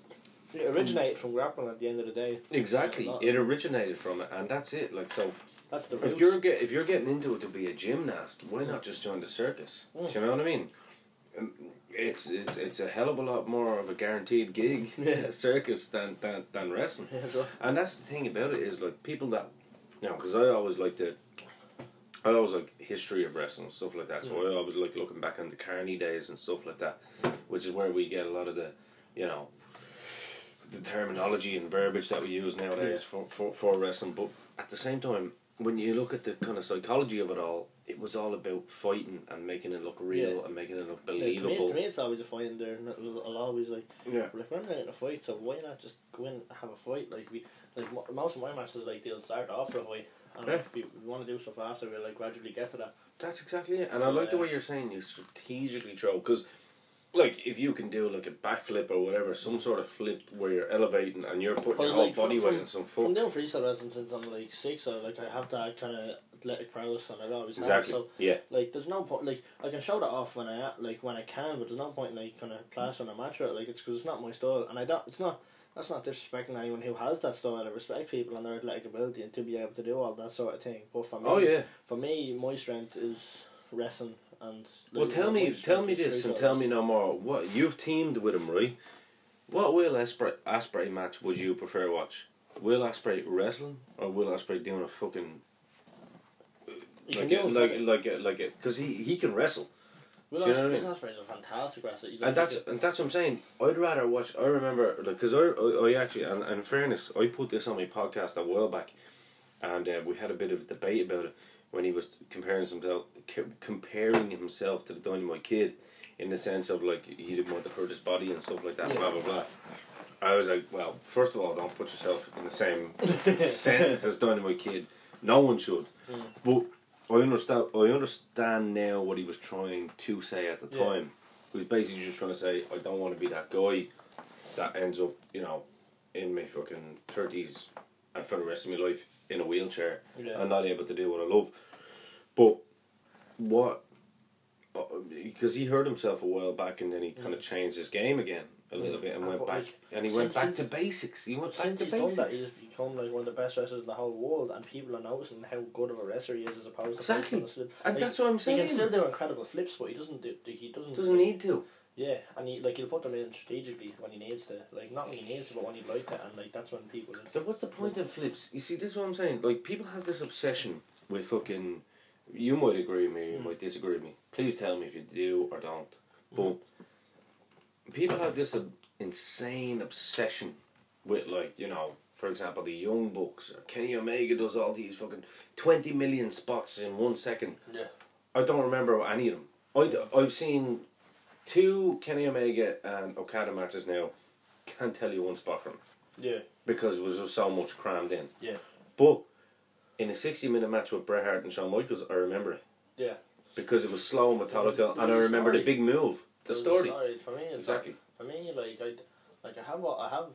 It originated from grappling at the end of the day. exactly it originated from it, and that's it. Like so, That's the if you're get if you're getting into it to be a gymnast, why not just join the circus? Mm. Do you know what I mean? Um, It's it's it's a hell of a lot more of a guaranteed gig, <laughs> Yeah. <laughs> circus than, than than wrestling. Yeah, so, And that's the thing about it is like people that, you know, because I always like to, I always like history of wrestling and stuff like that. So I always like looking back on the Carney days and stuff like that, which is where we get a lot of the, you know, the terminology and verbiage that we use nowadays Yeah. for, for for wrestling. But at the same time, when you look at the kind of psychology of it all, it was all about fighting and making it look real Yeah. and making it look yeah, to, believable. me, to me, it's always a fight in there. and I'll I'll always like, Yeah. like when I'm in a fight, so why not just go in and have a fight? Like we, like most of my matches, like they'll start off with a fight, and Yeah. if we, we want to do stuff after, we'll like gradually get to that. That's exactly it, and I like the way you're saying you strategically throw because, like, if you can do like a backflip or whatever, some sort of flip where you're elevating and you're putting Well, your whole like, from- body weight in some From foot. doing freestyle wrestling since I'm like six, I like I have that kind of athletic prowess, and I've always had. Exactly. So Yeah. like, there's no point. Like, I can show that off when I like when I can, but there's no point in like kind of plastering a match out. Like, it's because it's not my style, and I don't. It's not. That's not disrespecting anyone who has that style. I respect people and their athletic ability and to be able to do all that sort of thing. But for oh, me, Oh yeah. for me, my strength is wrestling and. Well, tell me, tell me this, and tell me no more. What you've teamed with him, right? What Will Ospreay, Ospreay match would you prefer watch? Will Ospreay wrestling or Will Ospreay doing a fucking You like can a, do like like a, like because he he can wrestle. Will do you know what I Ospreay mean? Ospreay is a fantastic wrestler. He's And that's and that's what I'm saying. I'd rather watch. I remember like because I, I I actually and, and in fairness, I put this on my podcast a while back, and uh, we had a bit of debate about it when he was comparing himself comparing himself to the Dynamite Kid, in the sense of like he didn't want to hurt his body and stuff like that. Yeah. Blah blah blah. I was like, well, first of all, don't put yourself in the same <laughs> sentence as Dynamite Kid. No one should. Mm. But I understand. I understand now what he was trying to say at the Yeah. time. He was basically just trying to say, I don't want to be that guy that ends up, you know, in my fucking thirties and for the rest of my life in a wheelchair Yeah. and not able to do what I love. But what? uh, Because he hurt himself a while back, and then he kind of changed his game again a little Mm. bit, and went back, like, and he went back to basics. He went back Since to he's done that, he's become like one of the best wrestlers in the whole world, and people are noticing how good of a wrestler he is as opposed to Exactly. on the. And Like, that's what I'm saying. He can still do incredible flips, but he doesn't do. He doesn't. Doesn't need to. Yeah, and he like he'll put them in strategically when he needs to. Like not when he needs to, but when he'd like to, and like that's when people. So what's the point of flips? You see, this is what I'm saying. Like people have this obsession with fucking. You might agree with me. You Mm. might disagree with me. Please tell me if you do or don't. But people have this uh, insane obsession with, like you know, for example, the Young Bucks or Kenny Omega does all these fucking twenty million spots in one second. Yeah. I don't remember any of them. I I've seen two Kenny Omega and Okada matches now. Can't tell you one spot from. Yeah. because it was just so much crammed in. Yeah. But in a 60 minute match with Bret Hart and Shawn Michaels, I remember it. Yeah. Because it was slow and methodical, and I remember the big move, the There was a story. story. For me, Exactly. For me, like I, like I have, I have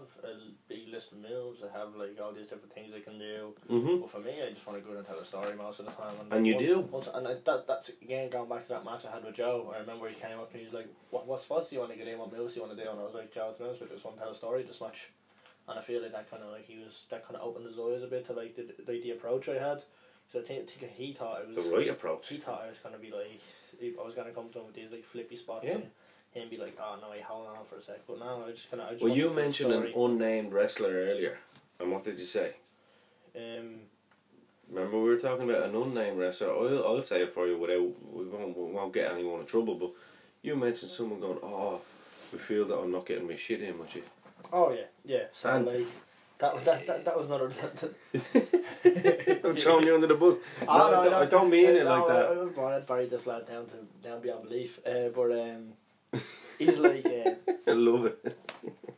have a big list of moves. I have like all these different things I can do. Mm-hmm. But for me, I just want to go and tell a story most of the time. And you once- do. Once, and I, that that's again going back to that match I had with Joe. I remember he came up and he's like, "What what spots do you want to get in? What moves do you want to do?" And I was like, "Joe, to be honest with you, I just want to tell a story this match." And I feel like that kind of like he was that kind of opened his eyes a bit to like the like the approach I had. So I think, think he thought it It's was the right approach. he thought I was gonna be like I was gonna come to him with these like flippy spots Yeah. and him be like, oh no, wait, hold on for a sec. But no, I just kind of. Well, you a mentioned an unnamed wrestler earlier, and what did you say? Um, Remember we were talking about an unnamed wrestler. I'll, I'll say it for you without we won't, we won't get anyone in trouble. But you mentioned someone going, "Oh, we feel that I'm not getting my shit in would you." oh yeah, yeah. So And- like that, that that that was another. That, that, <laughs> I'm throwing you under the bus. <laughs> No, Oh, I, don't, I don't mean it like that. I was born and buried this lad down to down beyond belief. Uh, but um, he's like, uh, <laughs> I love it.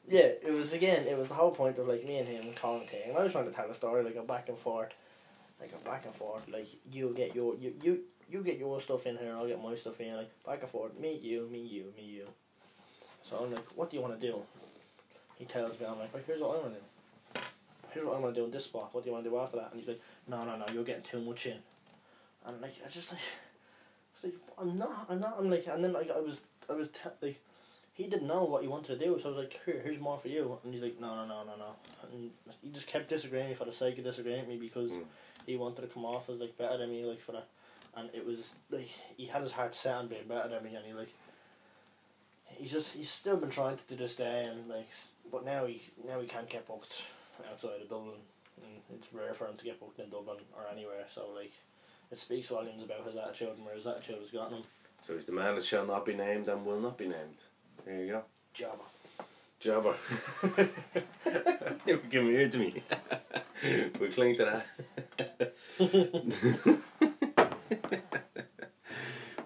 yeah. It was again. It was the whole point of like me and him commentating. And I was trying to tell a story, like a back and forth, like a back and forth. Like you get your you you you get your stuff in here, I'll get my stuff in. Like back and forth. Me you, me you, me you. So I'm like, what do you want to do? He tells me, I'm like, right, here's what I want to do. Here's what I want to do in this spot. What do you want to do after that? And he's like, no, no, no, you're getting too much in. And like, I just like, <laughs> I was like, I'm not, I'm not, I'm like, and then like I was, I was te- like, he didn't know what he wanted to do, so I was like, here, here's more for you. And he's like, no, no, no, no, no. And he just kept disagreeing with me for the sake of disagreeing with me because Mm. he wanted to come off as like better than me, like for that. And it was like he had his heart set on being better than me, and he like. He's just he's still been trying to do this day and like but now he now he can't get booked outside of Dublin and it's rare for him to get booked in Dublin or anywhere so like it speaks volumes about his attitude and where his attitude has gotten him. So he's the man that shall not be named and will not be named. There you go. Jabba. Jobber. Come here to me. <laughs> we cling to that. <laughs>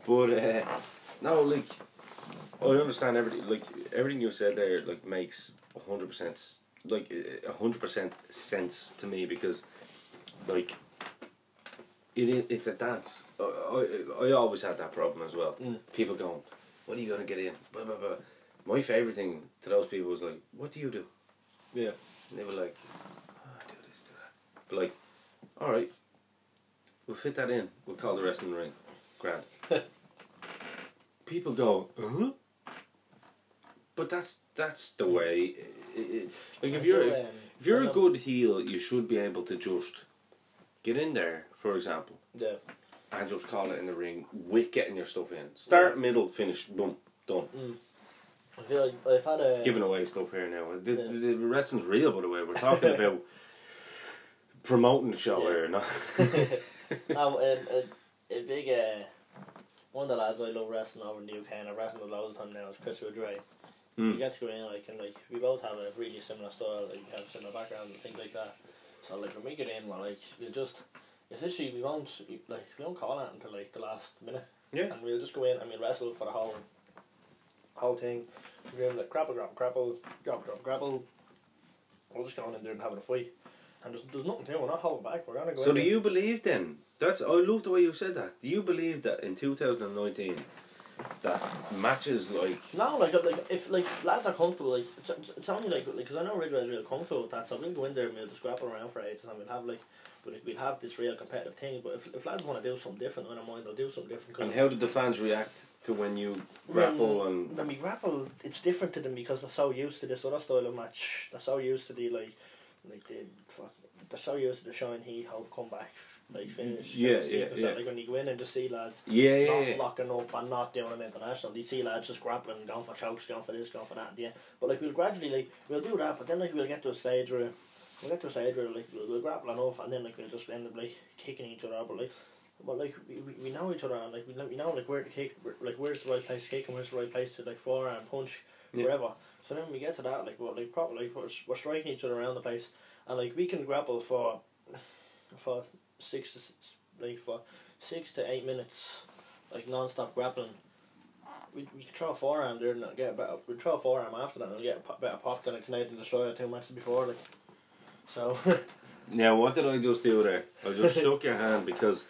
but uh, no, like I understand everything. Like everything you said there, like makes hundred percent, like hundred percent sense to me because, like, it it's a dance. I, I, I always had that problem as well. Mm. People going, "What are you gonna get in?" Blah, blah, blah. My favorite thing to those people was like, "What do you do?" Yeah. And they were like, oh, I do this, do that. But like, all right, we'll fit that in. We'll call the rest in the ring. Grand. <laughs> People go, huh? But that's that's the way. i- i- like if you're um, if you're a good heel, you should be able to just get in there, for example, Yeah. and just call it in the ring with getting your stuff in. Start, middle, finish, boom, done. I feel like I've had a Giving away stuff here now. The, Yeah. the, wrestling's real, by the way. We're talking <laughs> about promoting the show Yeah. here, not. <laughs> um, a, a, a big uh, one of the lads I love wrestling over in the UK and I've wrestled with loads of time now is Chris Ridgeway. Hmm. We get to go in like and like we both have a really similar style, like we have similar background and things like that. So like when we get in, we're like we'll just it's literally we won't like we don't call it until like the last minute. Yeah. And we'll just go in and we'll wrestle for the whole whole thing. We're doing like grapple, grapple, grapple, drop, drop, grapple. We're just going in there and having a fight. And there's, there's nothing to it, we're not holding back, we're gonna go So do there. you believe then? That's I love the way you said that. Do you believe that in 2019 that matches like No, like like if like lads are comfortable, like it's, only like because I know Ridgeway is real comfortable with that, so we'll go in there and we'll just grapple around for ages and we'll have like, but like, we'll have this real competitive thing. But if, if lads want to do something different, I don't mind. They'll do something different. 'cause and how did the fans react to when you grapple when, and when we grapple, it's different to them because they're so used to this other style of match. They're so used to the like, like the fuck, they're so used to the shine heat, hold, come back, like finish. Yeah, yeah, yeah. Like when you go in and just see lads yeah yeah, not yeah. locking up and not doing an international. You see lads just grappling, going for chokes, going for this, going for that. Yeah, but like we'll gradually like we'll do that, but then like we'll get to a stage where we'll get to a stage where like we'll, we'll grapple enough, and then like we'll just end up like kicking each other. But like, but like we, we, we know each other, and like we know, we know like where to kick, like where's the right place to kick, and where's the right place to like forearm punch, Yeah. wherever. So then we get to that like well like probably like, we're, we're striking each other around the place, and like we can grapple for for six to like for six to eight minutes, like non-stop grappling. We we could throw a forearm there and get a better. We throw a forearm after that and get a better pop than a Canadian Destroyer two matches before. Like, so <laughs> Now what did I just do there? I just <laughs> shook your hand because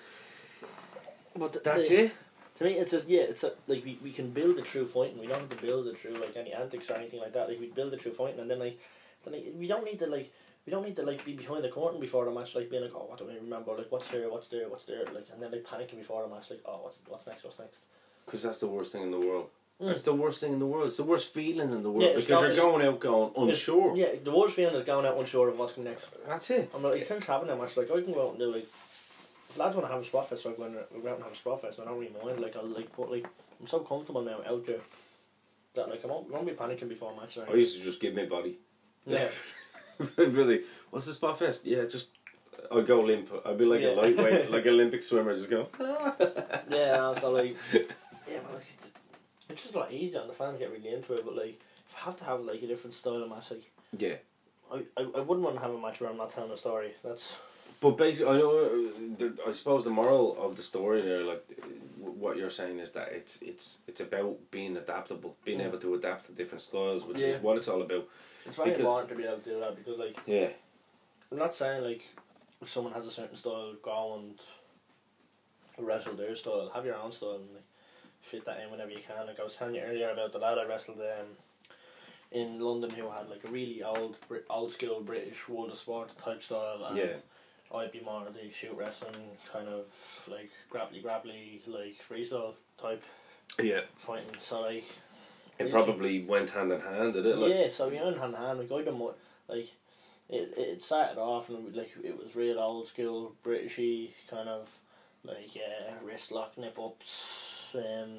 but the- that's the- it. To me, it's just yeah, it's a, like we, we can build a true fight, and we don't have to build it true like any antics or anything like that. Like we build a true fight, and then like then like, we don't need to like we don't need to like be behind the curtain before the match, like being like, oh, what do we remember? Like, what's there? What's there? What's there? Like, and then like panicking before the match, like, oh, what's what's next? What's next? Because that's the worst thing in the world. Mm. It's the worst thing in the world. It's the worst feeling in the world Yeah, because you're going out going unsure. Yeah, the worst feeling is going out unsure of what's coming next. That's it. I'm like, since having that match, like I can go out and do like, if lads want to have a spot fest, like when we go out and have a spot fest, and I don't really mind. Like I'll like, but like I'm so comfortable now out there that like I won't, won't be panicking before a match. Or I used to just give my body. yeah, <laughs> <laughs> really, what's the spot fest? Yeah, just I'd go limp. I'd be like Yeah. a lightweight, <laughs> like Olympic swimmer, just go. <laughs> yeah. So like, yeah, but like, it's, just a lot easier, and the fans get really into it. But like, if I have to have like a different style of match, like Yeah, I, I, I wouldn't want to have a match where I'm not telling a story. That's but basically, I know. uh, I suppose the moral of the story there, like what you're saying, is that it's it's it's about being adaptable, being Mm. able to adapt to different styles, which Yeah. is what it's all about. It's very Because- important to be able to do that because like. Yeah, I'm not saying like if someone has a certain style, go and wrestle their style. Have your own style and like, fit that in whenever you can. Like I was telling you earlier about the lad I wrestled um, in London who had like a really old, old school British world of sport type style. And Yeah. I'd be more of the shoot wrestling kind of like grapply grapply like freestyle type yeah. fighting. So like It probably went hand in hand, did it? Like, yeah, so we own hand in hand. Like I done what, like, it it started off and like it was real old school Britishy kind of like uh, wrist lock nip ups, um,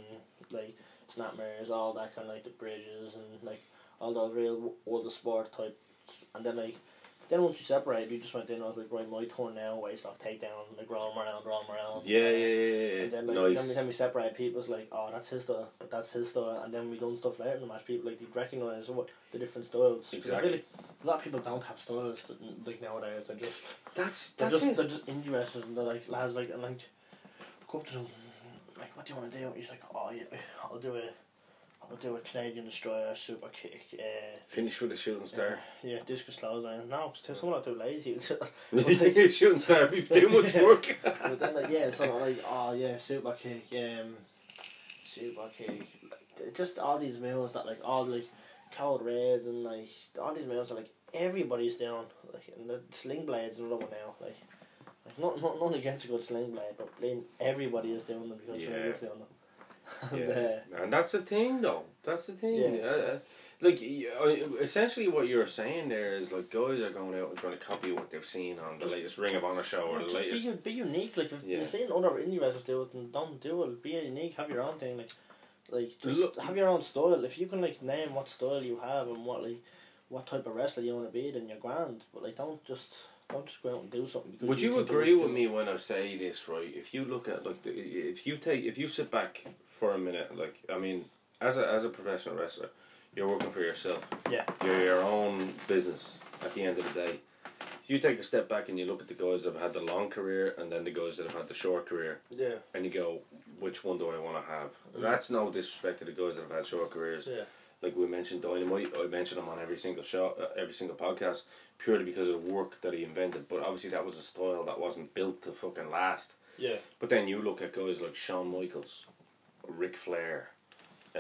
like snap mares, all that kind of like the bridges and like all those real of sport type. And then like then once you separated, you just went in. I was like, right, my turn now. Waist lock takedown, like roll 'em around, roll around. yeah, yeah, yeah, yeah. And then like nice. then we, then we separate people was like, oh that's his style, but that's his style and then we done stuff later in the match, people like they recognise what the different styles. Exactly. feel like a lot of people don't have styles that, like nowadays, they're just That's they're that's just it. they're just indie wrestlers and they're like lads like and like go up to them like what do you wanna do? He's like, Oh yeah I'll do a I'll do a Canadian destroyer super kick, uh Finish with a shooting star. yeah, discus clothesline. No, because someone not too lazy. <laughs> <laughs> shooting star be too <laughs> much work. but then like yeah, so like oh yeah, super kick, um, super kick, like, just all these moves that like all like Code Reds and like all these moves are like everybody's doing like and the sling blade's another one now like. Like not, not not against a good sling blade, but everybody is doing them because Yeah. is doing them. <laughs> And, Yeah, and that's the thing, though. That's the thing. Yeah, Uh, so- uh, like, uh, essentially, what you're saying there is like guys are going out and trying to copy what they've seen on the Just- latest Ring of Honor show or Yeah, the just latest. be, be unique. Like if Yeah. you're seeing other indie wrestlers do it, and don't do it. Be unique. Have your own thing. Like, like just Look- have your own style. If you can like name what style you have and what like what type of wrestler you want to be, then you're grand. But like, don't just don't just go out and do something. Because Would you think it agree with me when I say this, right? If you look at like, the, if you take, if you sit back for a minute, like, I mean, as a as a professional wrestler, you're working for yourself. Yeah. You're your own business. At the end of the day, if you take a step back and you look at the guys that have had the long career and then the guys that have had the short career, Yeah. and you go, which one do I want to have? Mm. That's no disrespect to the guys that have had short careers. Yeah. Like we mentioned Dynamite, I mention him on every single show, uh, every single podcast, purely because of the work that he invented. But obviously, that was a style that wasn't built to fucking last. Yeah. But then you look at guys like Shawn Michaels, Ric Flair, uh,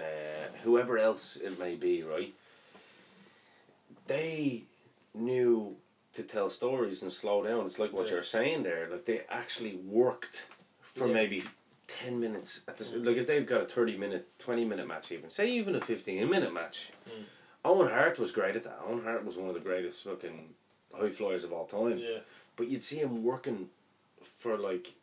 whoever else it may be, right? They knew to tell stories and slow down. It's like what Yeah. you're saying there. Like they actually worked for Yeah. maybe ten minutes at this. Like if they've got a thirty minute, twenty minute match, even say even a fifteen minute match. Mm. Owen Hart was great at that. Owen Hart was one of the greatest fucking high flyers of all time. Yeah. But you'd see him working for like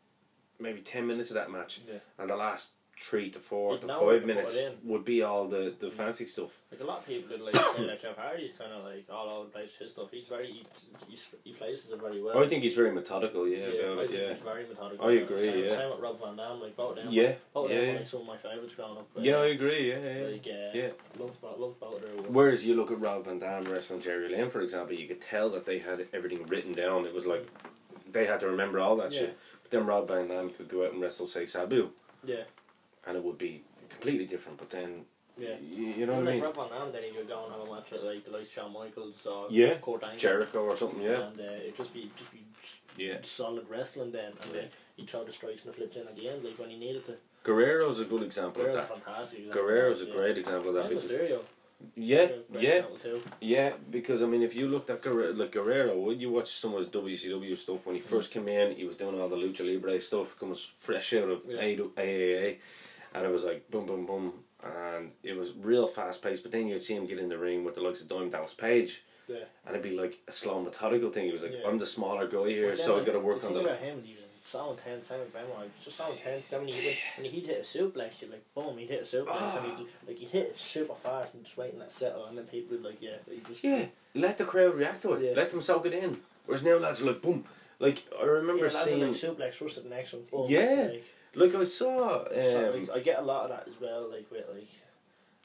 maybe ten minutes of that match, Yeah. and the last three to four You'd to know where five to put minutes it in. would be all the, the fancy stuff. Like a lot of people did like <coughs> say that Jeff Hardy's kind of like all over the place with his stuff. He's very he, he's, he places it very well. I think he's very methodical, yeah, I about it, think yeah. he's very methodical. I agree, Same, yeah. Same with Rob Van Dam, like both of them. Yeah, both of yeah, them were yeah. like some of my favourites growing up. Yeah, I agree, yeah, yeah. Like, uh, Yeah. Love, bo- love both of their work. Whereas you look at Rob Van Dam wrestling Jerry Lynn, for example, you could tell that they had everything written down. It was like they had to remember all that Yeah. shit. But then Rob Van Dam could go out and wrestle, say, Sabu, Yeah, and it would be completely different. But then, yeah. you, you know what I like mean? Rob Van Dam, then he could go and have a match with like the likes of Shawn Michaels or Yeah. Kurt Angle. Jericho or something, yeah. And uh, it'd just be just be Yeah. solid wrestling then, and Yeah. then he'd throw the strikes and the flips in at the end, like when he needed to. Guerrero's a good example Guerrero's of that. fantastic. example of Guerrero's a that, great example of that because Mysterio. Yeah, yeah, yeah. Because I mean, if you looked at Guerrero, like Guerrero, would you watch some of his WCW stuff when he first came in? He was doing all the lucha libre stuff, coming fresh out of Yeah. A- AAA, and it was like boom, boom, boom, and it was real fast paced. But then you'd see him get in the ring with the likes of Diamond Dallas Page, Yeah. and it'd be like a slow methodical thing. He was like, Yeah. "I'm the smaller guy here, then, so I got to work on the." about him, he was so intense. Same with Benoit. He was just so intense. Then when he hit, when he'd hit a suplex, you'd like boom, he'd hit a suplex, Ah. and he'd like he'd hit it super fast and just waiting that settle, and then people would like yeah, he just Yeah, let the crowd react to it. Yeah. Let them soak it in. Whereas now lads are like boom. Like I remember yeah, seeing. like suplex, rush the next one. Boom, Yeah. Like, Like I saw. so, Um, like, I get a lot of that as well. Like with like.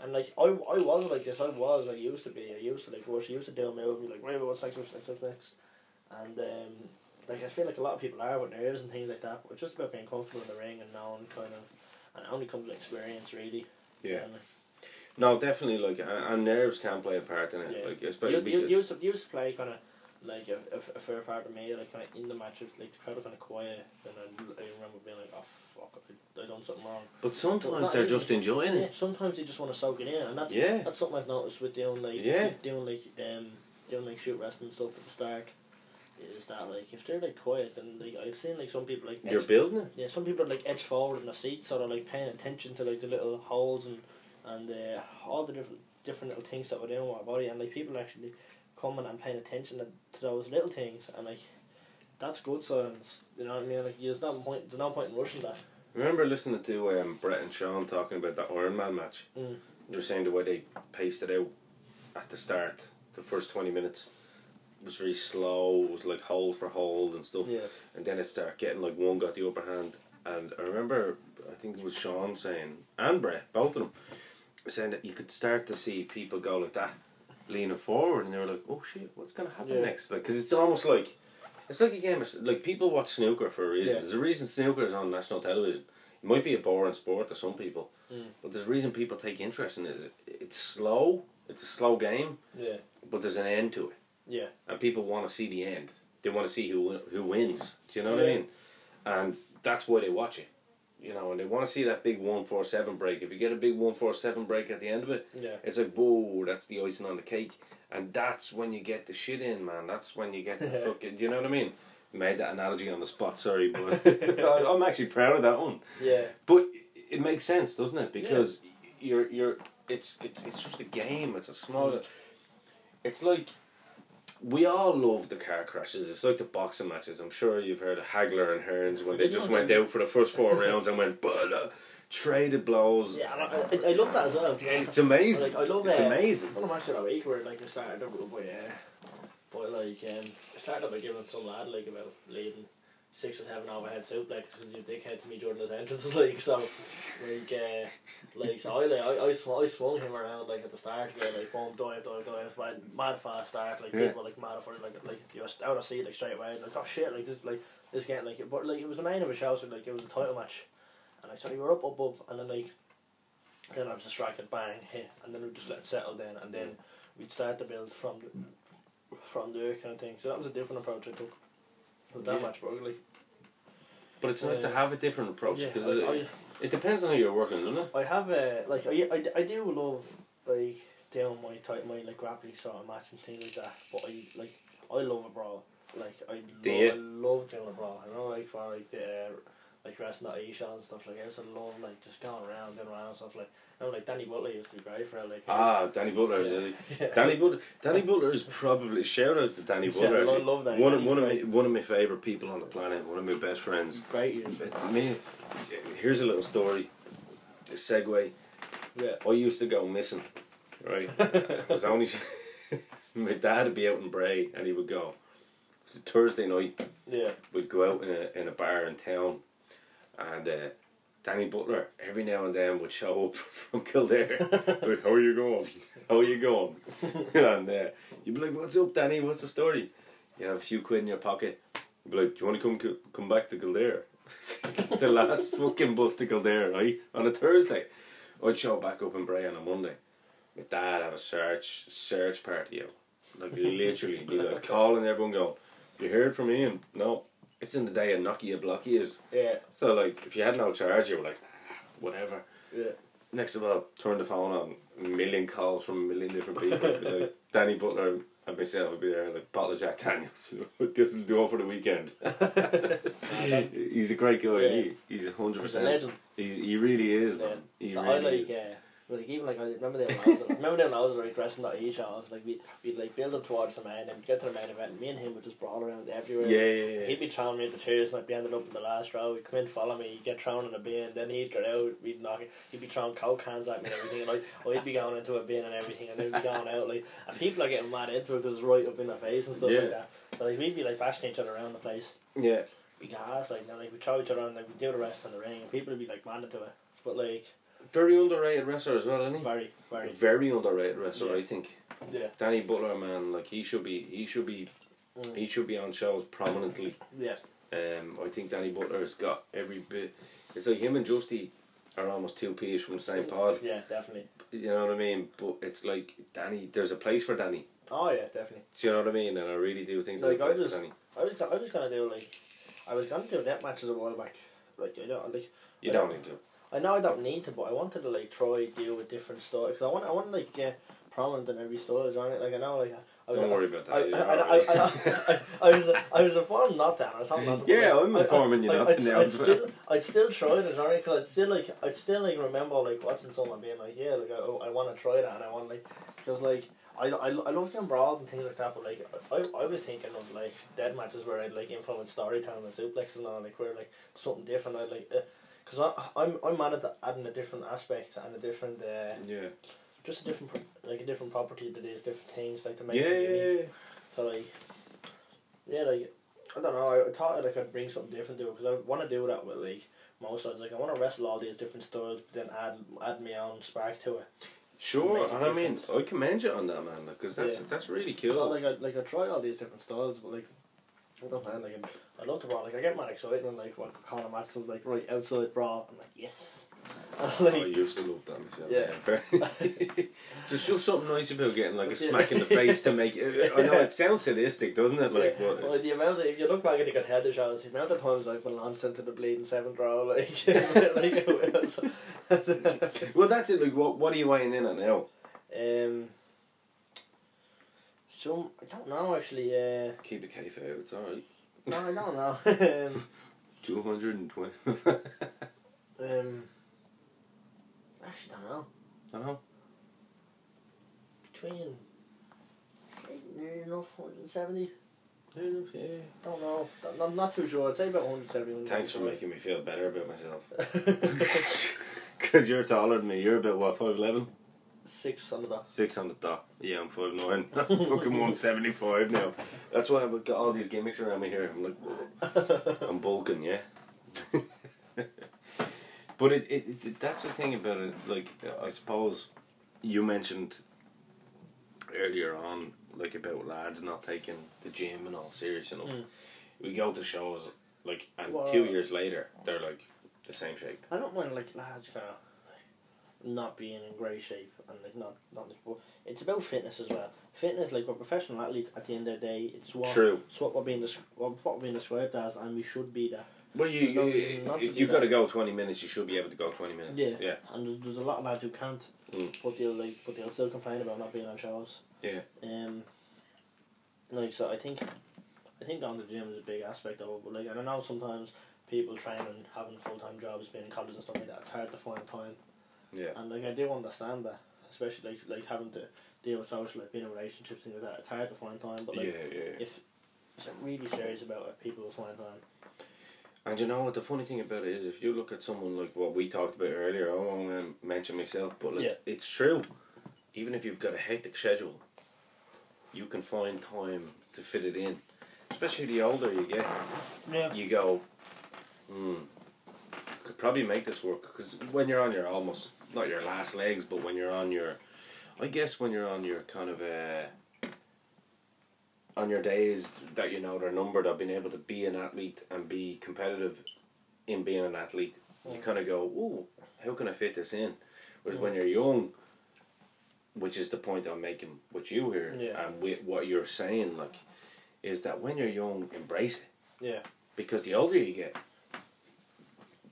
And like I, I was like this. I was. I used to be. I used to like rush. I used to do a move like, right, what's next? What's next? What's next? And um, like I feel like a lot of people are with nerves and things like that. But it's just about being comfortable in the ring and knowing kind of, and it only comes with experience, really. yeah. And, like, No, definitely. Like and, and nerves can play a part in it. Yeah. Like you, especially you, because you used to you used to play kind of like a, a, a fair part of me like kind of in the matches like the crowd were kind of quiet and I, I remember being like oh fuck I, I done something wrong. But sometimes not they're even- just enjoying Yeah, it. sometimes they just want to soak it in, and that's Yeah. that's something I've noticed with doing like Yeah. doing like um doing like shoot wrestling stuff at the start. Is that like if they're like quiet and like I've seen like some people like You're edge, building it. yeah some people are like edge forward in their seat, so they're like paying attention to like the little holes and and uh, all the different different little things that we're doing with our body and like people actually coming and paying attention to, to those little things and like that's good signs you know what I mean like there's no point there's no point in rushing that Remember listening to um, Bret and Shawn talking about that Iron Man match. Mm. They were saying the way they paced it out at the start, the first twenty minutes was very slow. It was like hold for hold and stuff. yeah and then it started getting like one got the upper hand. And I remember, I think it was Shawn saying, and Bret, both of them, saying that you could start to see people go like that, leaning forward, and they were like, "Oh shit, what's gonna happen Yeah. next?" Like, because it's almost like it's like a game. Of, like people watch snooker for a reason. Yeah. There's a reason snooker is on national television. It might be a boring sport to some people, Mm. but there's a reason people take interest in it. It's slow. It's a slow game, yeah but there's an end to it yeah and people want to see the end. They want to see who who wins. Do you know what I mean? And that's why they watch it. You know, and they want to see that big one four seven break. If you get a big one four seven break at the end of it, yeah it's like whoa, that's the icing on the cake. And that's when you get the shit in, man. That's when you get the <laughs> fucking. You know what I mean? Made that analogy on the spot. Sorry, but <laughs> <laughs> I'm actually proud of that one. yeah But it makes sense, doesn't it? Because you're you're it's it's it's just a game. It's a small. Mm. It's like we all love the car crashes. It's like the boxing matches. I'm sure you've heard of Hagler and Hearns when they just went out for the first four rounds and went "Blah," traded blows. Yeah, I, I, I love that as well. It's amazing. Like I love that. It's uh, amazing. One shit a week where like I started up by uh, by like um, I started by giving some lad like about leading six or seven overhead suplex because you dickhead to me during his entrance like so like uh, like so I like I, I, swung, I swung him around like at the start yeah, like boom dive dive dive mad, mad fast start like Yeah. people like mad for it like like you out of seat like straight away like oh shit like this like this getting like but like it was the main of a show so like it was a title match and I said we were up up up and then like then I was distracted bang hit and then we just let it settle then and then we'd start to build from the, from there kind of thing. So that was a different approach I took with that Yeah. but like But it's nice to Uh, have a different approach because I, it, it depends on how you're working, doesn't it? I have a like I, I, I do love like doing my type my like grappling sort of match and things like that. But I like I love a brawl. Like I, Do love. I love doing a brawl. I know like for like the uh, like wrestling at Isha and stuff like that. I love like just going around doing around and stuff like. Know, like Danny Butler used to be great for it. Like Ah, Danny Butler. Yeah. <laughs> yeah. Danny Butler. Danny Butler is probably shout out to Danny Yeah, Butler. I love Danny. One of one of my, one of my favorite people on the planet. One of my best friends. great. years. Me, here's a little story. A segue. Yeah. I used to go missing. Right. <laughs> I was only. <laughs> my dad would be out in Bray, and he would go. It was a Thursday night. Yeah. We'd go out in a in a bar in town, and uh, Danny Butler every now and then would show up <laughs> from Kildare. <laughs> like, how are you going? How are you going? <laughs> and uh, you'd be like, "What's up, Danny? What's the story?" You have a few quid in your pocket. You'd be like, "Do you want to come come back to Kildare?" the last fucking bus to Kildare, right? On a Thursday. I'd show back up in Bray on a Monday. My dad have a search search party out. Like literally be like calling everyone going, You heard from Ian? No. It's in the day of Nokia Blocky is. Yeah. So like if you had no charge you were like, "Ah, whatever. Yeah. Next of all, turn the phone on. a million calls from a million different people. Like <laughs> Danny Butler and myself would be there like bottle of Jack Daniels. <laughs> this will do it for the weekend. <laughs> he's a great guy. Yeah. He, he's a hundred He's a percent. legend. He he really is, Yeah. man. He So really like, is. Like even like I remember them. When I was, <laughs> remember them. when I was like wrestling at each other. Like we we'd like build up towards the main, and get to the main event. And me and him would just brawl around everywhere. Yeah, yeah, yeah. He'd be throwing me at the chairs, and I'd be ended up in the last row. He'd come in, follow me, he'd get thrown in a bin, then he'd get out, we'd knock it. He'd be throwing coke cans at me and everything, and like he'd be going into a bin and everything, and they'd be going out like, and people are getting mad into it because it's right up in their face and stuff Yeah. like that. So like we'd be like bashing each other around the place. yeah. We gas like, then like we throw each other and like we do the rest in the ring, and people would be like mad into it. But like Very underrated wrestler as well, isn't he? very, very, Very underrated wrestler, Yeah. I think. yeah, Danny Butler, man, like he should be, he should be, Mm. he should be on shows prominently. yeah, Um, I think Danny Butler's got every bit. It's like him and Justy are almost two peas from the same pod. yeah, definitely. You know what I mean? But it's like Danny. There's a place for Danny. Oh yeah, definitely. Do you know what I mean? And I really do think Like, I place just- for Danny. I was, I was gonna do like, I was gonna do that matches a while back. Like I don't like. You I don't don't- need to. I know I don't need to, but I wanted to like try deal with different styles because I want I want to like get prominent in every style. On it, like I know like. I, Don't worry about that. I, I, I. I, I, I was I was informed not to. I was not to. Yeah, I'm I- I- informing you I- not to now I'd still I'd still try it? Because I'd still like I'd still like remember like watching someone being like, yeah, like I, oh, I want to try that, and I want like because like. I, I, I love them brawls and things like that, but like I, I was thinking of like dead matches where I'd like influence storytelling and suplexes and all, like where like something different. I'd like, uh, because I I'm I'm mad at adding a different aspect and a different uh, Yeah. just a different like a different property to these different things like to make yeah, it unique. yeah. So like, yeah, like I don't know. I, thought like I'd bring something different to it because I want to do that with like most sides. Like I want to wrestle all these different styles, but then add add my own spark to it. Sure, and I mean. I commend you on that, man. Because that's Yeah. that's really So cool. like I like I try all these different styles, but like I don't know, like I love to brawl. Like I get mad excited and like when Conor Madsen's like right outside brawl, I'm like yes. And, <laughs> I like used to love that myself. Yeah. <laughs> There's just something nice about getting like a smack in the face to make. It, <laughs> I know it sounds sadistic, doesn't it? Like, yeah, but, well, the amount of, if you look back at the contender shows, the amount of times I've been launched into the bleeding seventh row, like, like well, that's it. Like, what what are you weighing in at now? um, some I don't know actually. Uh, Keep it kayfabe. It's all right. no, I don't know. <laughs> um, Two hundred and twenty. um, actually, don't know. Don't know. Between near enough, hundred and seventy. Yeah. Don't know. I'm not too sure. I'd say about 170. Thanks for making me feel better about myself. <laughs> <laughs> Because you're taller than me. You're about what five eleven. Six on. Six on. Yeah, I'm five nine. <laughs> I'm fucking one seventy five now. That's why I've got all these gimmicks around me here. I'm like, <laughs> I'm bulking, yeah. <laughs> but it, it, it that's the thing about it. Like I suppose you mentioned earlier on, like about lads not taking the gym and all serious enough. Mm. We go to shows like, and Well- two years later they're like the same shape. I don't mind like lads kind of not being in great shape and like not not it's about fitness as well. Fitness, like we're professional athletes. At the end of the day, it's what True. it's what we're being what what we're being described as, and we should be there. Well, you, no you if do you got to go twenty minutes, you should be able to go twenty minutes. Yeah. yeah, And there's, there's a lot of lads who can't, Mm. but they'll like but they'll still complain about not being on shows. yeah. Um, like so, I think, I think going to the gym is a big aspect of it. But like, and I know sometimes people training, having full time jobs, being in college and stuff like that, it's hard to find time. Yeah. And like, I do understand that, especially like like having to deal with social, like being in relationships, things like that. It's hard to find time. But like, yeah, yeah. if I'm really serious about it, people will find time. And you know what the funny thing about it is, if you look at someone like what we talked about earlier, I won't um, mention myself, but like Yeah. it's true. Even if you've got a hectic schedule, you can find time to fit it in. Especially the older you get, Yeah. you go, hmm, could probably make this work. Because when you're on your almost not your last legs, but when you're on your, I guess when you're on your kind of uh, on your days that you know they're numbered of being able to be an athlete and be competitive in being an athlete, you Mm. kind of go, oh, how can I fit this in? Whereas when you're young, which is the point I'm making with you here, Yeah. and with what you're saying, like, is that when you're young, embrace it Yeah. because the older you get,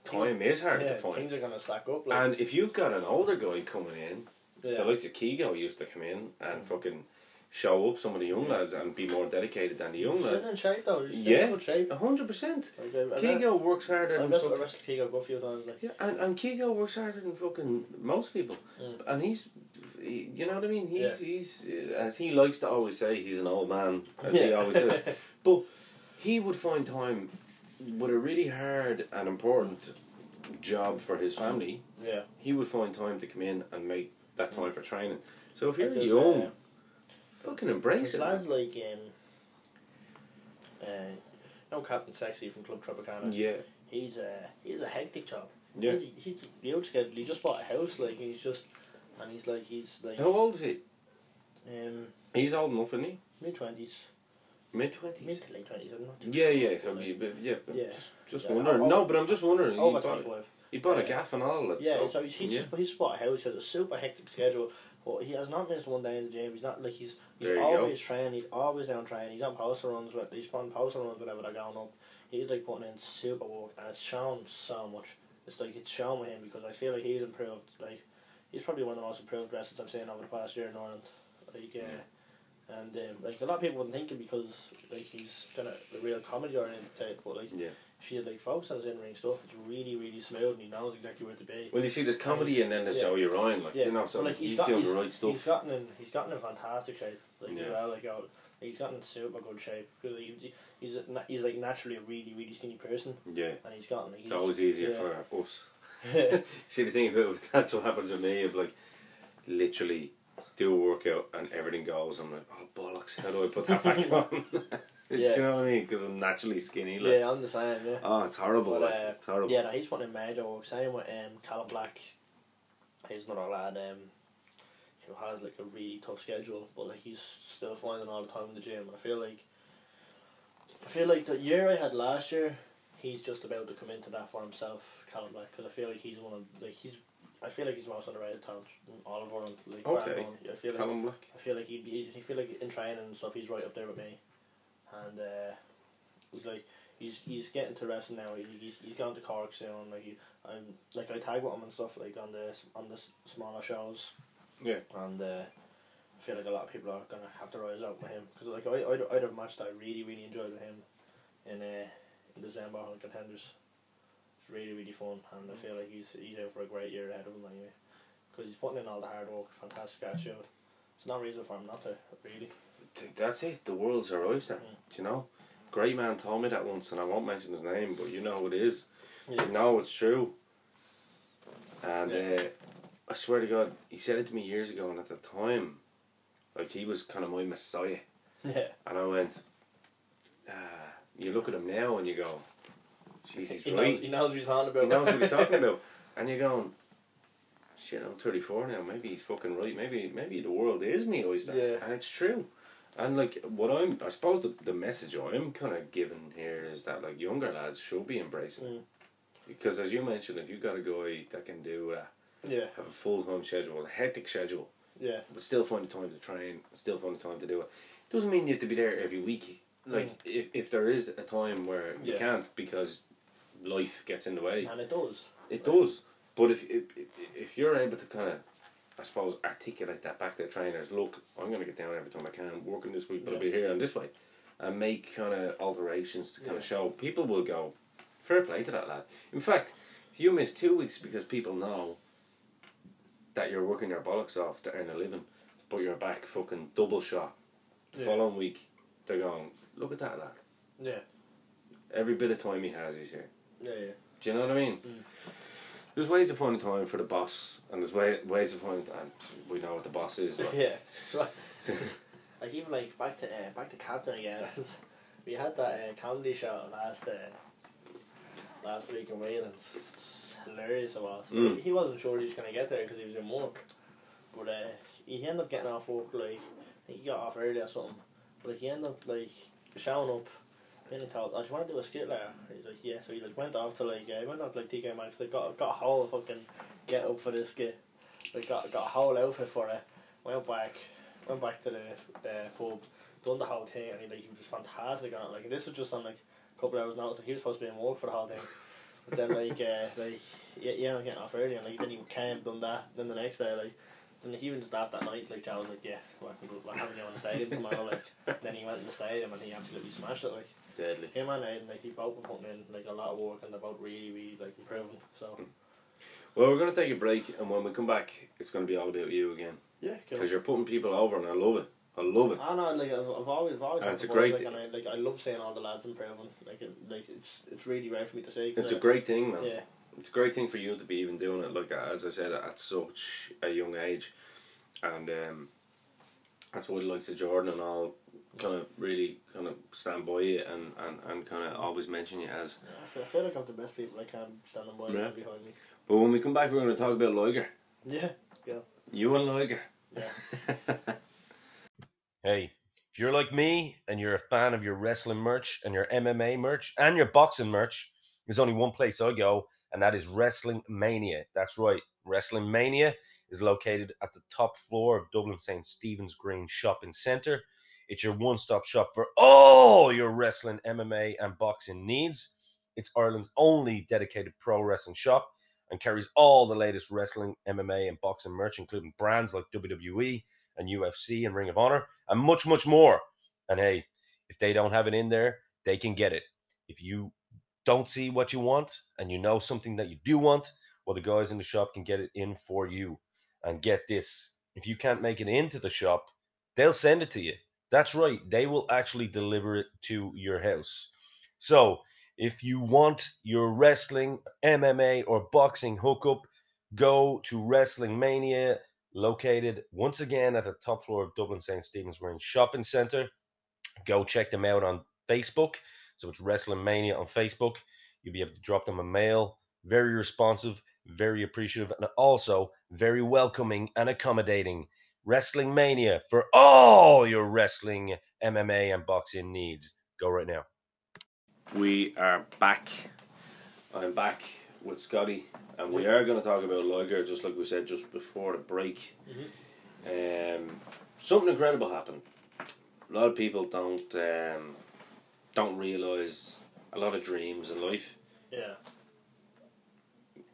time is hard yeah. to find. Things are gonna stack up. Like, And if you've got an older guy coming in Yeah. The likes of Kigo used to come in and Mm. fucking show up some of the young lads and be more dedicated than the young He's still lads. in shape though. He's still Yeah. in shape. A hundred percent. Like, I've, I've, Kigo works harder I've than wrestled, fucking, I've wrestled Kigo a few times. Like. yeah, and, and Kigo works harder than fucking most people. Mm. And he's, he, you know what I mean? He's, Yeah. he's, uh, as he likes to always say, he's an old man, as he Yeah. always says. <laughs> But he would find time with a really hard and important job for his family. Yeah. He would find time to come in and make that time for training. So if you're Like, there's, young, uh, fucking embrace There's it. man. lads like um, uh, you know Captain Sexy from Club Tropicana. Yeah, He's a he's a hectic job. yeah. He's, he's huge schedule. He just bought a house, like he's just, and he's like he's like How old is he? um He's old enough, isn't he? mid twenties, Mid twenties. mid to late twenties. I'm not. too Yeah, yeah. So be, yeah, but Yeah. just just Yeah, wondering. over- no, but I'm just wondering. He over bought, twenty five. he bought a gaff and all. Like, Yeah, so, so he's, he's yeah. just he's bought a house. He has a super hectic schedule, but he has not missed one day in the gym. He's not like he's he's always training. He's always down training. He's on poster runs. With, he's on poster runs whenever they're going up. He's like putting in super work, and it's shown so much. It's like it's shown with him because I feel like he's improved. Like he's probably one of the most improved wrestlers I've seen over the past year in Ireland. Like uh, and um, like a lot of people wouldn't think it because like he's kind of the real comedy oriented, but like Yeah. if you like focus on his in ring stuff, it's really really smooth and he knows exactly where to be. Well, you see, there's comedy and then there's Yeah. Joey Ryan. Like Yeah, you know, so like, he's, he's got- doing he's- the right stuff. He's gotten in. He's gotten in fantastic shape. Like Yeah. well, like, out, like he's gotten in super good shape because he, he's na- he's like naturally a really really skinny person, Yeah, and he's gotten. Like, it's always easier yeah. for us. <laughs> <laughs> See, the thing about that's what happens with me. Of like, literally, do a workout and everything goes. I'm like, oh bollocks! How do I put that back <laughs> on? Yeah. <laughs> Do you know what I mean? Because I'm naturally skinny. Like, yeah, I'm the same. Yeah. oh, it's horrible. But, like, uh, it's horrible. Yeah, no, he's putting in major work. Same with um, Callum Black. He's another lad um, who has like a really tough schedule, but like he's still finding all the time in the gym. I feel like, I feel like the year I had last year, he's just about to come into that for himself, Callum Black, because I feel like he's one of like he's. I feel like he's the most underrated talent in all of Ireland. Like, Okay. none. I feel like Callum Black. I feel like he he he feel like in training and stuff he's right up there with me, and uh, he's like he's he's getting to wrestling now. He, he's he's gone to Cork soon. Like he, I'm like I tag with him and stuff like on the on the smaller shows. Yeah. And uh, I feel like a lot of people are gonna have to rise up with him because like I I'd, I'd have a match that I really really enjoyed with him in uh, in December on contenders. Really really fun and I feel like he's he's out for a great year ahead of him anyway because he's putting in all the hard work. Fantastic attitude. It's no reason for him not to really. That's it. The world's our oyster. Mm. Do you know? Great man told me that once, and I won't mention his name, but you know who it is. Yeah. You know it's true. And Yeah. uh, I swear to God, he said it to me years ago, and at the time, like he was kind of my messiah. <laughs> Yeah. And I went, ah, you look at him now and you go, he's He right. knows, he knows what he's on about. He knows what he's talking about. <laughs> And you're going, shit, I'm 34 now. Maybe he's fucking right. Maybe maybe the world is me oyster. Yeah. And it's true. And like what I'm, I suppose the, the message I'm kind of giving here is that like younger lads should be embracing it. Mm. Because as you mentioned, if you've got a guy that can do that, Yeah, have a full time schedule, a hectic schedule, yeah, but still find the time to train, still find the time to do it, doesn't mean you have to be there every week. Like if, if there is a time where you Mm. Yeah. can't because life gets in the way, and it does. it does. But if, if if- you're able to kind of, I suppose, articulate that back to the trainers, look, I'm going to get down every time I can, working this week, but I'll be here and this way, and make kind of alterations to kind Yeah. of show people will go, fair play to that lad. In fact, if you miss two weeks because people know that you're working your bollocks off to earn a living, but you're back fucking double shot the Yeah. following week, they're going, look at that lad. Yeah, Every bit of time he has, he's here. Yeah, yeah. Do you know what I mean? Mm. There's ways of finding time for the boss, and there's way, ways of finding, and we know what the boss is. Like. <laughs> yeah. <laughs> Like even like back to uh, back to Captain again. <laughs> we had that uh, comedy show last uh, last week in Waylands. It's hilarious it was. Mm. He wasn't sure he was gonna get there because he was in work, but uh, he ended up getting off work like I think he got off early or something. But like, he ended up like showing up. Then he told, "I just want to do a skit later." He's like, "Yeah." So he like went off to like uh, he went off to like TK Maxx. They got got a whole fucking get up for this skit. They got got a whole outfit for it. Went back, went back to the uh, pub, done the whole thing, and he like he was fantastic on it. Like this was just on like a couple hours notice. Like, he was supposed to be in work for the whole thing. But then <laughs> like uh, like yeah, yeah, I'm getting off early, and like then he came, done that. Then the next day like And like, even just that that night, like I was like, yeah, we're, we're having you on the stadium tomorrow. Like <laughs> then he went in the stadium and he absolutely smashed it. Like Deadly. him and Aiden, like they both been putting in like a lot of work and they're both really, really like improving. So Well, we're going to take a break, and when we come back, it's going to be all about you again. yeah. Because you're putting people over, and I love it. I love it. I know, like I've, I've always, I've always And it's a great like, and I, like I love seeing all the lads improving. Like, it, like it's, it's really rare for me to see. It's a I- great thing, man. Yeah, It's a great thing for you to be even doing it. Like as I said, at such a young age, and um, that's why likes of Jordan and all kind of really kind of stand by you and, and, and kind of always mention you as. yeah I, feel, I feel like I've the best people I can standing by Yeah. behind me. But when we come back, we're going to talk about Liger. Yeah, yeah, You and Liger. yeah. <laughs> Hey, if you're like me and you're a fan of your wrestling merch and your MMA merch and your boxing merch, there's only one place I go, and that is Wrestling Mania. That's right, Wrestling Mania is located at the top floor of Dublin St. Stephen's Green Shopping Centre. It's your one stop shop for all your wrestling, MMA, and boxing needs. It's Ireland's only dedicated pro wrestling shop and carries all the latest wrestling, MMA, and boxing merch, including brands like WWE and UFC and Ring of Honor and much, much more. And hey, if they don't have it in there, they can get it. If you don't see what you want and you know something that you do want, well, the guys in the shop can get it in for you. And get this if you can't make it into the shop, they'll send it to you. That's right, they will actually deliver it to your house. So, if you want your wrestling, MMA, or boxing hookup, go to Wrestling Mania located once again at the top floor of Dublin St. Stephen's Green Shopping Centre. Go check them out on Facebook. So it's Wrestling Mania on Facebook. You'll be able to drop them a mail. Very responsive, very appreciative, and also very welcoming and accommodating. Wrestling Mania for all your wrestling, MMA, and boxing needs. Go right now. We are back. I'm back with Scotty, and we are going to talk about Liger, just like we said just before the break. Um, something incredible happened. A lot of people don't um, don't realize a lot of dreams in life. Yeah,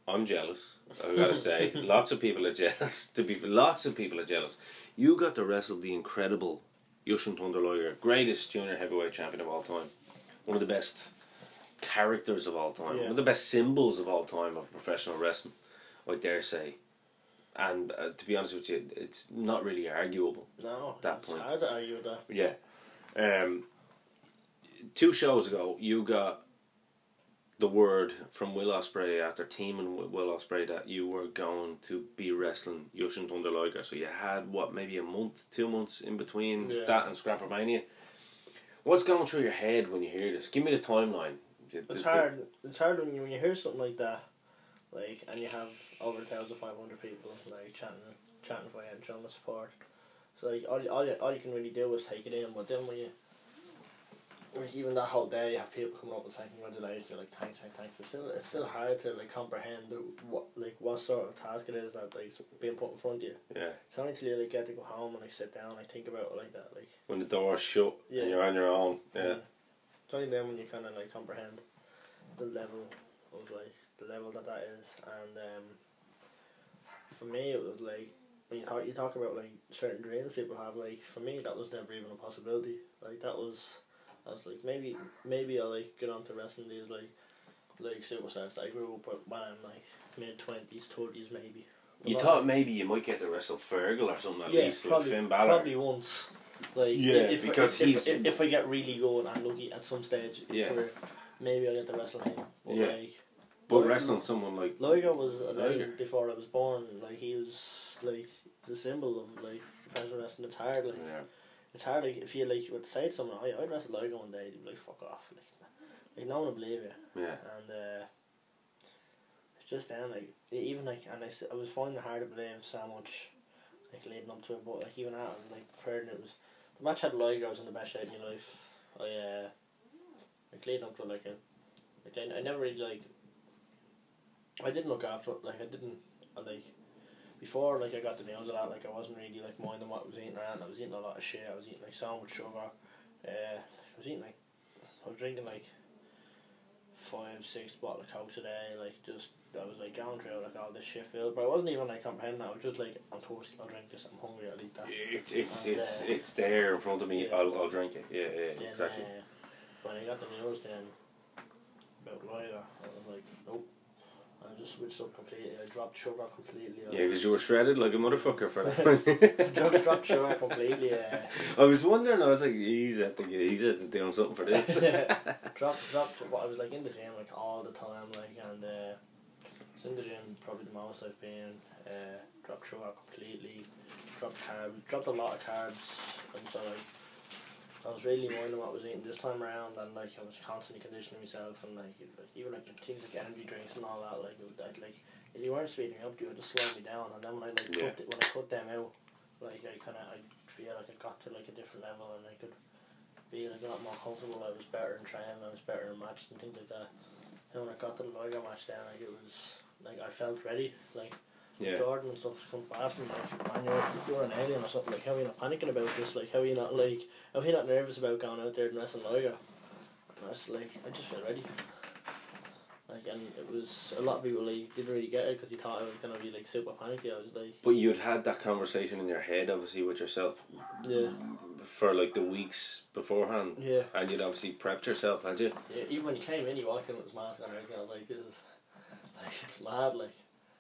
I'm jealous. I've got to say, <laughs> lots of people are jealous. <laughs> To be lots of people are jealous. You got to wrestle the incredible Jushin Thunder Liger, greatest junior heavyweight champion of all time, one of the best characters of all time, Yeah. one of the best symbols of all time of professional wrestling. I dare say, and uh, to be honest with you, it's not really arguable. no, That point. hard to argue that. Yeah. Um, two shows ago, you got the word from Will Ospreay after teaming with Will Ospreay that you were going to be wrestling Jushin Thunder Liger. So you had what maybe a month, two months in between Yeah. that and Scrappermania. What's going through your head when you hear this? Give me the timeline. It's the- hard. It's hard when you when you hear something like that, like, and you have over thousand five hundred people like chanting, chanting for you and showing the support. So like all you, all you, all you can really do is take it in. But then when you, like even that whole day, you have people coming up and saying congratulations. You're like thanks, thanks, thanks. It's still it's still hard to like comprehend what like what sort of task it is that like being put in front of you. Yeah. It's only till you like get to go home and like sit down and like, think about it like that. Like When the door's shut Yeah. and you're on your own. Yeah. It's only then when you kind of like comprehend the level of like the level that that is, and um, for me it was like when you talk you talk about like certain dreams people have. Like for me, that was never even a possibility. Like that was, I was like maybe maybe I'll like get onto wrestling these like like superstars that I grew up with when I'm like mid twenties, thirties maybe. You But not, thought like- maybe you might get to wrestle Fergal or something at yeah, least, probably, like Finn Balor. probably once. Like Yeah, if, because if, he's- if, if, I get really good and lucky at some stage, Yeah. where maybe I'll get to wrestle him. But Yeah. like But Liger- wrestling someone like Liger was a Liger. legend before I was born. Like he was like the symbol of like professional wrestling. It's hard. Like yeah. It's hard. Like if you like would say to someone, "I I'd wrestle Liger one day," they'd be like, "Fuck off!" Like, like no one would believe you. yeah. And uh, it's just then like even like and I, I was finding it hard to believe so much like leading up to it, but like even after like preparing it was the match had Liger. I was in the best shape of my life. I uh, like leading up to it, like a, like I, I never really like I didn't look after it. Like I didn't I, like before like I got the nails a lot, Like I wasn't really like minding what I was eating around. I was eating a lot of shit. I was eating like so much sugar. Uh, I was eating like I was drinking like five, six bottle of coke a day, like just I was like going through like all this shit filled, but I wasn't even like comprehending that. I was just like, I'm thirsty, I'll drink this. I'm hungry, I'll eat that. It's it's And, it's uh, it's there in front of me. yeah. I'll I'll drink it. Yeah, yeah, Then, exactly. Uh, when I got the news then about Liger, I was like, nope. I just switched up completely. I dropped sugar completely. Yeah, because you were shredded like a motherfucker for that. dropped, dropped sugar completely. Uh, I was wondering. I was like, he's at the he's at the doing something for this. dropped, dropped. Well, I was like in the gym like all the time, like, and uh, was in the gym probably the most I've been. Uh, dropped sugar completely. Dropped carbs. Dropped a lot of carbs, and so like. I was really minding what I was eating this time around, and like I was constantly conditioning myself, and like, even like things like energy drinks and all that, like it would, I'd, like if you weren't speeding up, you would just slow me down, and then when I like Yeah. cut it, when I cut them out, like I kind of I feel like I got to like a different level, and I could be like a lot more comfortable. I was better in training, I was better in matches and things like that. And when I got to the Liger match, then like it was like I felt ready, like. Yeah. Jordan and stuff's come after me like, man, you're, you're an alien or something. Like, how are you not panicking about this? Like, how are you not like, how are you not nervous about going out there and wrestling Liger? And I was like, I just feel ready. Like, and it was a lot of people like didn't really get it because he thought I was gonna be like super panicky. I was like, But you'd had that conversation in your head, obviously, with yourself yeah, for like the weeks beforehand, yeah, and you'd obviously prepped yourself, had you? yeah. Even when you came in, you walked in with his mask on and everything. I was like, this is <laughs> like it's mad. Like,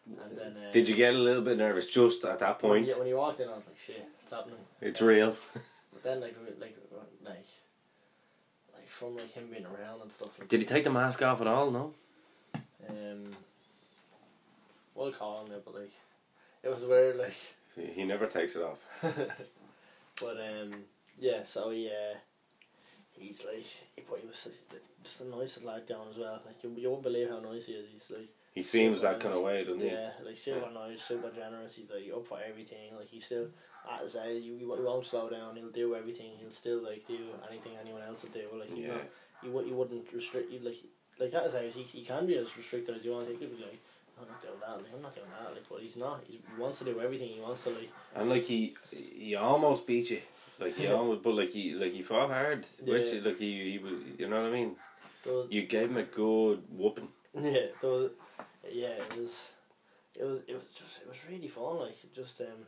and then uh, Did you get a little bit nervous just at that point? he, when you walked in, I was like, shit, it's happening. It's real. <laughs> But then like like like like from like him being around and stuff like Did he take the mask off at all? No. um we'll call him it, but like it was weird like He never takes it off. <laughs> but um yeah so he uh he's like he, but he was such, just the nicest lad down as well like you, you won't believe how nice he is he's like He seems that kind of way, doesn't he? yeah like super nice super generous he's like up for everything like he's still at his age you, you won't slow down he'll do everything he'll still like do anything anyone else would do like Yeah. not you, wou- you wouldn't restrict you like like at his age he, he can be as restricted as you want he could be like I'm not doing that like I'm not doing that like but he's not he's, he wants to do everything he wants to like And like he, he almost beat you. Like he Yeah. <laughs> almost, but like he, like he fought hard. Which Yeah. like he, he was, you know what I mean. was, You gave him a good whooping. <laughs> yeah there was yeah it was it was it was just it was really fun like just um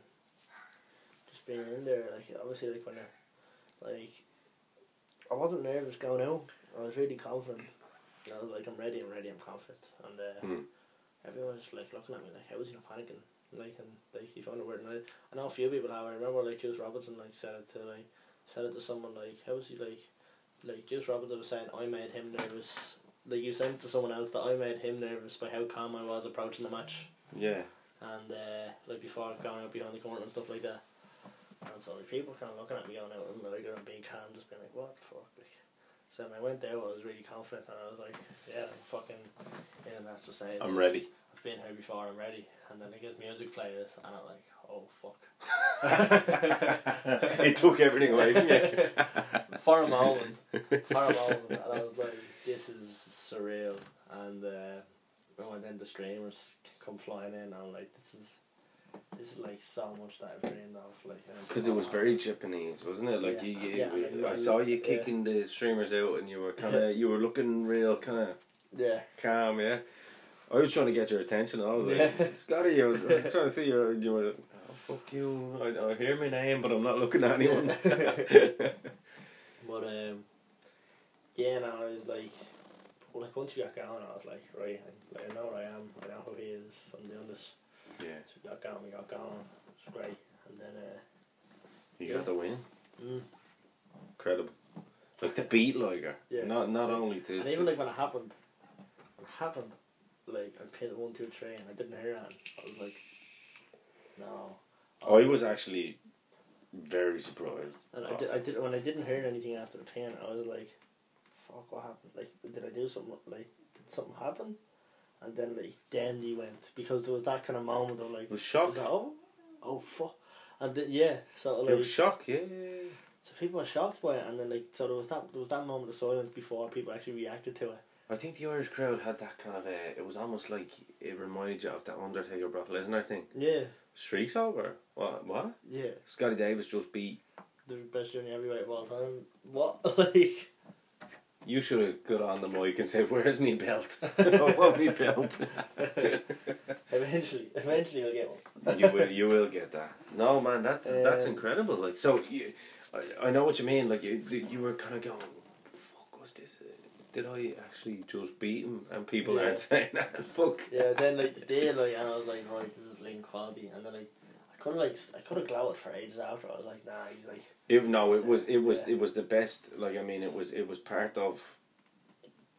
just being in there like obviously like when you're like I wasn't nervous going out I was really confident. I was like I'm ready I'm ready I'm confident. And uh, Hmm. everyone was just like looking at me like how is he not panicking? Like and like he found it weird. And I, I know a few people have I remember like Juice Robinson like said it to like said it to someone like how is he like like Juice Robinson was saying I made him nervous like you said to someone else that I made him nervous by how calm I was approaching the match Yeah. and uh, like before going out behind the corner and stuff like that. And so like people kind of looking at me going out and like and being calm, just being like, what the fuck? Like, so when I went there, I was really confident and I was like, yeah, I'm fucking, yeah, and that's just saying. I'm ready. I've been here before, I'm ready. And then I get music players and I'm like, oh fuck. <laughs> it took everything away from you. <laughs> for a moment, for a moment, and I was like, this is surreal. And uh, when then the streamers come flying in, I'm like, this is. This is like so much that I've dreamed of, like Because it was very Japanese, wasn't it? Like Yeah. you, you, Yeah, and I saw you yeah. kicking the streamers out, and you were <laughs> kind of, you were looking real kind of yeah, calm, yeah. I was trying to get your attention. I was like, Yeah. <laughs> Scotty, I was trying to see you. and You were, like, oh fuck you! I, I hear my name, but I'm not looking at anyone. <laughs> But um, yeah, no, I was like, like once you got going, I was like, right, I, like, I know where I am, I know who he is, I'm doing this. yeah, So we got going, we got going, it's great, and then uh, you got the win. mm, Incredible. Like the beat Liger. Yeah. Not not only to. and even like when it happened, when it happened, like I pinned one, two, three, and I didn't hear that. I was like, no. Oh, I was actually very surprised. And I did, I did when I didn't hear anything after the pin, I was like, "Fuck, what happened? Like, did I do something? Like, did something happen?" And then like then he went because there was that kind of moment of like, It was "Is shock. that over? Oh fuck!" And then, yeah, so It was shock. Yeah. yeah, yeah. so people were shocked by it, and then like so there was that there was that moment of silence before people actually reacted to it. I think the Irish crowd had that kind of a. It was almost like it reminded you of that Undertaker Brock Lesnar thing. Yeah, Streaks over. What? What? yeah, Scotty Davis just beat. the best junior heavyweight of all time. What <laughs> like? You should have got on the mic and said, "Where's me belt? I want me belt." Eventually, eventually I'll get one. you will, you will get that. No, man, that that's Um, incredible. Like, so you, I, I know what you mean. Like, you you were kind of going, "Fuck, was this? Did I actually just beat him?" And people Yeah. aren't saying that. <laughs> Fuck. Yeah, then like the day, like, and I was like, right, this is bleeding quality, and then like, I could have like, I could have glowered for ages after. I was like, nah, he's like, It, no, it was it was Yeah. it was the best. Like, I mean, it was it was part of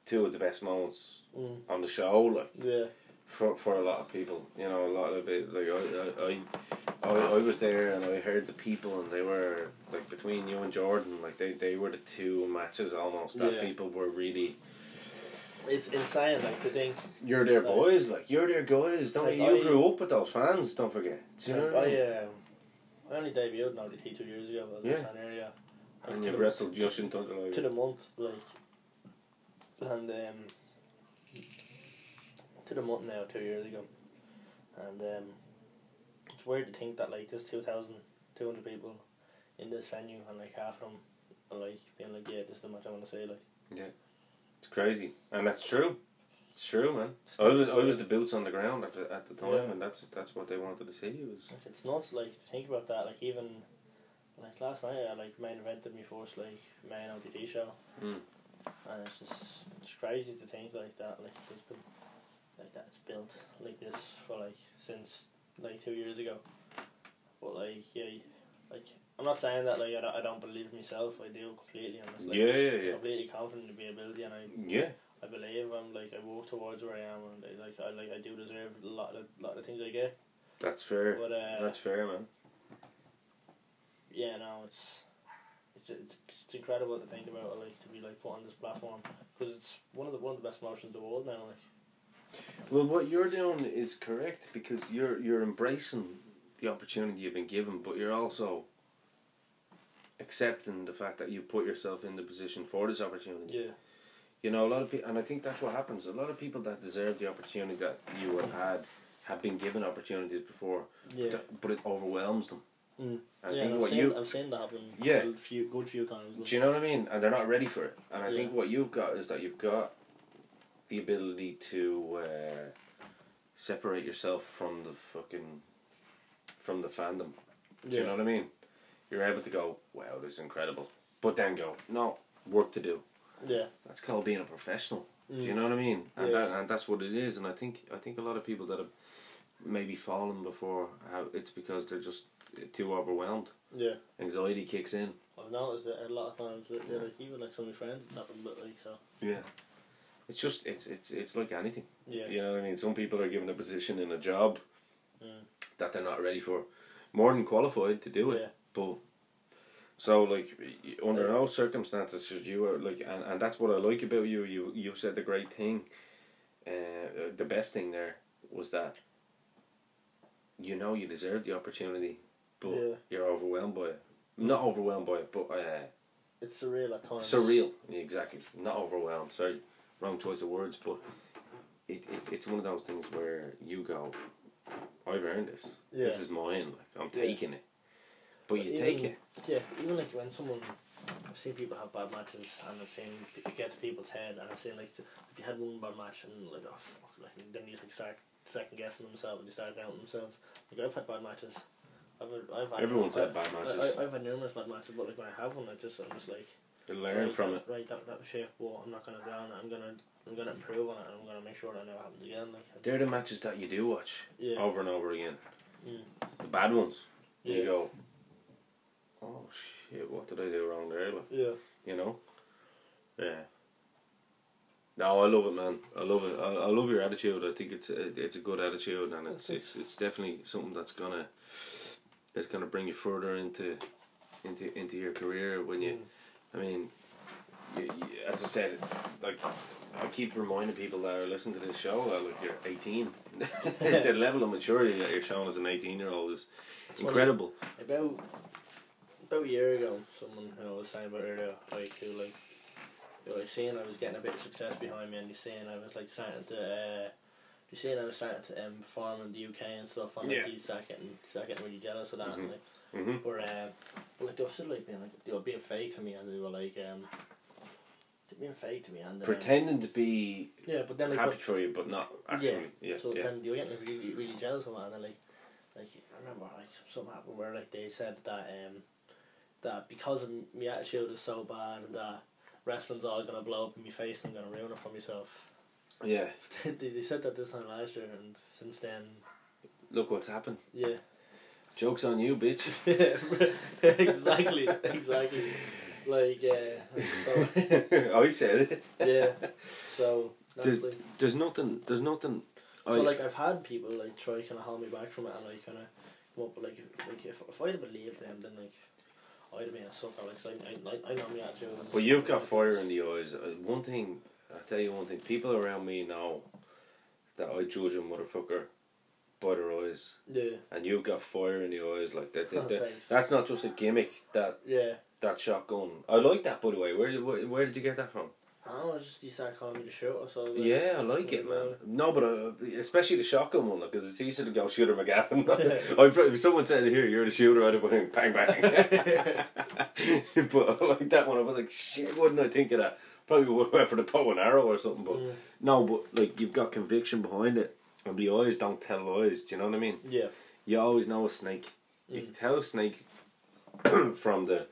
two of the best moments mm, on the show. Like. yeah, for for a lot of people. You know, a lot of it. Like I, I, I, I, I was there and I heard the people, and they were like between you and Jordan, like they, they were the two matches almost that Yeah. people were really. It's insane, like to think. You're their Like- boys, like you're their guys. Don't Like, you? You I- grew up with those fans. Don't forget. Do you know like, what I mean? I, um, I only debuted in OTT two years ago. I was Yeah. in area. Like, And to you've the- wrestled just in touch to the month, like, and um, to the month now, two years ago, and um, it's weird to think that like there's two thousand two hundred people in this venue, and like half of them are like being like, yeah, this is the match I want to say, like, It's crazy, and that's true. It's true, man. It's I was I was the boots on the ground at the at the time, Yeah. and that's that's what they wanted to see. It was like it's nuts, like to think about that, like even. Like last night, I like main evented me first like main OTT show, Mm. and it's just it's crazy to think like that. Like it's been like that's built like this for like since like two years ago. But like yeah, like I'm not saying that like I don't, I don't believe myself. I do completely. I'm just like yeah, yeah, yeah, completely confident in my ability, and I yeah. I believe I'm like I walk towards where I am, and I, like I like I do deserve a lot of lot of things I get. That's fair. But uh, That's fair, man. yeah, no, it's it's it's, it's incredible to think about. Like to be like put on this platform because it's one of the one of the best promotions in the world now. Like Well, what you're doing is correct because you're you're embracing the opportunity you've been given, but you're also accepting the fact that you put yourself in the position for this opportunity. yeah, You know, a lot of people, and I think that's what happens. A lot of people that deserve the opportunity that you have had have been given opportunities before, yeah. but- but it overwhelms them. Mm. I yeah, think I've what seen, you I've seen that happen. Yeah. a few good few times. Do you know what I mean? And they're not ready for it. And I Yeah. think what you've got is that you've got the ability to uh, separate yourself from the fucking from the fandom. Do yeah, you know what I mean? You're able to go, wow, this is incredible. But then go, no, work to do. yeah, That's called being a professional. Do you Mm. know what I mean? And Yeah. that, and that's what it is. And I think I think a lot of people that have maybe fallen before, have, it's because they're just too overwhelmed. yeah. Anxiety kicks in. I've noticed it a lot of times. With, yeah, like even like some of my friends, it's happened. But like so, Yeah. It's just it's it's it's like anything. yeah, You know what I mean? Some people are given a position in a job Mm. that they're not ready for, more than qualified to do it. yeah, But so like under no circumstances should you like, and, and that's what I like about you. You you said the great thing. Uh, the best thing there was that. You know you deserve the opportunity, but Yeah. you're overwhelmed by it. Not overwhelmed by it, but uh, it's surreal at times. surreal. Yeah, exactly. Not overwhelmed. Sorry, wrong choice of words, but it, it it's one of those things where you go, I've earned this. Yeah. This is mine. Like I'm Yeah. taking it. But you Even- take it. Yeah, even like when someone, I've seen people have bad matches, and I've seen it get to people's head, and I've seen like if they had one bad match and like oh fuck, like then you like start second guessing themselves and you start doubting themselves. Like I've had bad matches. I've I've had Everyone's had bad matches. I, I've had numerous bad matches, but like when I have one, I just I'm just like You learn right, from that, it. Right, that that was shit. Well, I'm not gonna dwell on it. I'm gonna I'm gonna improve on it, and I'm gonna make sure that never happens again. Like They're the matches that you do watch yeah, over and over again. Mm. The bad ones. yeah, You go, oh shit, what did I do wrong there? Like, yeah. you know? Yeah. No, I love it, man. I love it. I, I love your attitude. I think it's a, it's a good attitude, and it's it's it's definitely something that's gonna it's gonna bring you further into into into your career when you. I mean, you, you, as I said, like I keep reminding people that are listening to this show that like you're 18. <laughs> the <laughs> level of maturity that you're showing as an 18 year old is incredible. About about a year ago, someone who I was saying about earlier, like who like who like saying I was getting a bit of success behind me, and he's saying I was like starting to. Uh, He's saying I was starting to um, perform in the UK and stuff, and like, Yeah. he started getting, started getting really jealous of that. And, Mhm. like, hmm but, uh, but like they were still like being like they were being fake to me, and they were like, um, being fake to me and um, Pretending to be Yeah, but then like happy but- for you, but not actually. Yeah, so yeah. then you get really really jealous of it, and then like, like I remember like something happened where like they said that um, that because of my attitude is so bad and that wrestling's all gonna blow up in my face and I'm gonna ruin it for myself. yeah. <laughs> they, they said that this time last year, and since then, Look what's happened. yeah, Jokes on you, bitch. <laughs> exactly, exactly. Like uh, so, <laughs> I said it. yeah, so There's- like. There's nothing. There's nothing. So I, like I've had people like try to kind of hold me back from it and like kind of come up with like if, like if, if I'd have believed them then like I'd have been a sucker like 'cause I, I, I know me attitude. Well, you've got fire in the eyes. Uh, One thing, I tell you one thing. People around me know that I judge a motherfucker by their eyes, Yeah, and you've got fire in the eyes like that. that, <laughs> that- Thanks. that's not just a gimmick. That yeah. that shotgun. I like that, by the way. Where where, where did you get that from? I don't know, just you start calling me the shooter, so I was like, Yeah, I like it, man. No, but uh, especially the shotgun one, because it's easier to go shooter McGavin. <laughs> <laughs> I if someone said here, you're the shooter, I'd have been bang bang. <laughs> but I like that one. I was like, shit, wouldn't I think of that? Probably would have went for the bow and arrow or something. But Mm. no, but like you've got conviction behind it, and the eyes don't tell lies. Do you know what I mean? Yeah, You always know a snake. You Mm. can tell a snake <clears throat> from the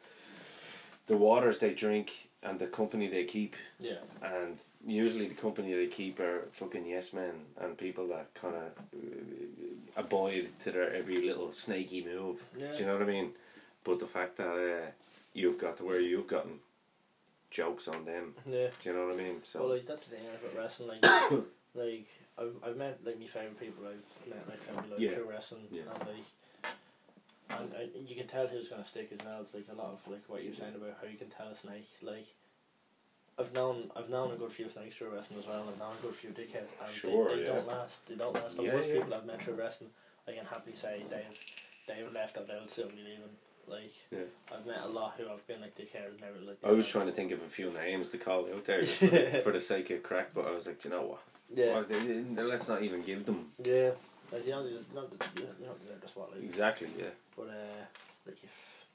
the waters they drink and the company they keep yeah, and usually the company they keep are fucking yes men and people that kind of abide to their every little snaky move. Yeah. Do you know what I mean? But the fact that uh, you've got to where you've gotten jokes on them. yeah. Do you know what I mean? So Well, like that's the thing about wrestling. Like, <coughs> like I've I've met like my favorite people. I've met like family like Yeah. through wrestling, Yeah. and like. And, and you can tell who's gonna stick as well. It's like a lot of like what you're saying about how you can tell a snake. Like, I've known I've known a good few snakes through wrestling as well. and I've known a good few dickheads, and Sure, they, they yeah. don't last. They don't last. The Yeah, worst yeah. people I've met through wrestling, I can happily say they've they've left out out soon leaving. Like, Yeah. I've met a lot who I've been like dickheads. Never like. I was trying to think of a few names to call out there for, the, <laughs> for the sake of crack, but I was like, "Do you know what? Yeah. Well, they- they- let's not even give them Yeah, like you don't, you don't, you don't, you don't deserve the spotlight. exactly. Yeah, But uh, like if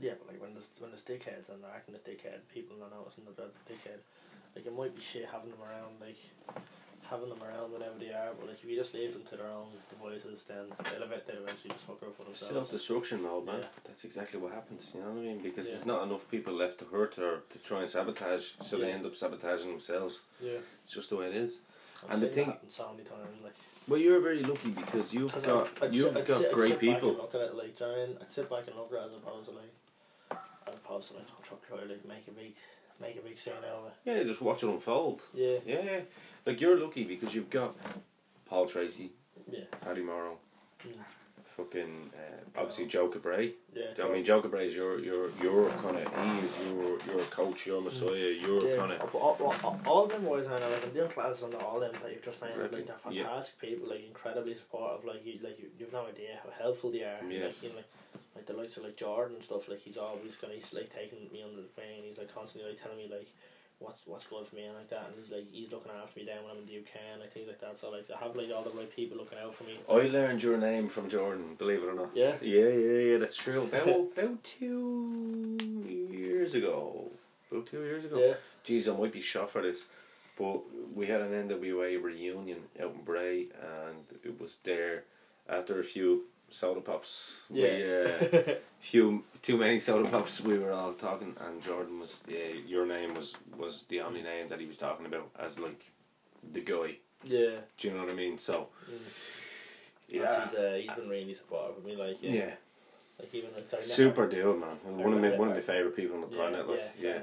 yeah, but like when there's when there's dickheads and they're acting a dickhead, people are noticing that they're dickhead. Like it might be shit having them around, like having them around whenever they are. But like if you just leave them to their own devices, then they'll they'll eventually just fuck up for themselves. self destruction mode, man. Yeah. That's exactly what happens. You know what I mean? Because Yeah. there's not enough people left to hurt or to try and sabotage, so they end up sabotaging themselves. Yeah, It's just the way it is. I've And the thing- so many times. Like Well, you're very lucky because you've got I'd, I'd you've sit, got sit, great sit Back people. look at it like, do you know I mean? I'd sit back and look at it as opposed to like, as opposed to like try to like make a big, make a big scene out of it. Yeah, just watch it unfold. Yeah, Yeah, yeah. Like you're lucky because you've got Paul Tracey, yeah, Paddy Morrow, Mm. Fucking uh, obviously Joe Cabray. yeah. I mean, Joe Cabray is your your your kind of he is your your coach, your messiah, your Yeah, kind of all, all, all, all them boys I know, like I'm doing classes on all them that you've just named, Exactly. like they're Yeah. fantastic people, like incredibly supportive, like you, like you, you've no idea how helpful they are. Yeah. Like, you know, like, like the likes of like Jordan and stuff, like he's always gonna he's like taking me under the wing he's like constantly like telling me like what's what's good for me and like that and he's like he's looking after me down when I'm in the UK and like things like that. So like I have like all the right people looking out for me. I learned your name from Jordan, believe it or not. Yeah. Yeah, yeah, yeah, that's true. About, about two years ago. About two years ago. Yeah. Jeez, I might be shot for this. But we had an NWA reunion out in Bray and it was there after a few soda pops. We, uh, <laughs> few too many soda pops we were all talking and Jordan was yeah, your name was was the only name that he was talking about as like the guy. yeah. Do you know what I mean? So Mm. yeah. He's uh, he's been really supportive of me, like yeah. Yeah. Like even sorry, Super dude, man. One of my one of my favorite people on the planet. Like, yeah.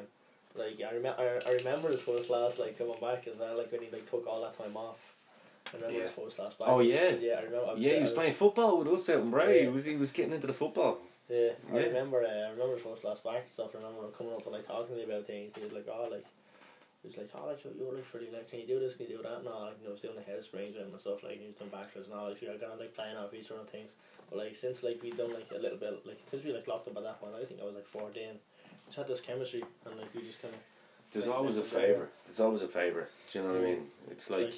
Like I remember, I, I remember his first last like coming back as well. Like when he like took all that time off. I remember his Yeah. last back. Oh, yeah. yeah. I remember. I yeah. He was playing football with us out in Bray. Yeah. He was he was getting into the football. Yeah, I Yeah. remember. Uh, I remember his first last back and stuff. I remember him coming up and like talking to me about things. He was like, "Oh, like." He was like, oh, like, you're like pretty, like, can you do this, can you do that? No, like, you know, I was doing the head springs and stuff, like, and he was doing backflips and all, like, you're gonna, like, playing off each other and things. But, like, since, like, we done, like, a little bit, like, since we, like, locked up at that point, I think I was, like, 14, we just had this chemistry, and, like, we just kind of, There's Like, always a favour. There's always a favour. Do you know what I mean? It's like,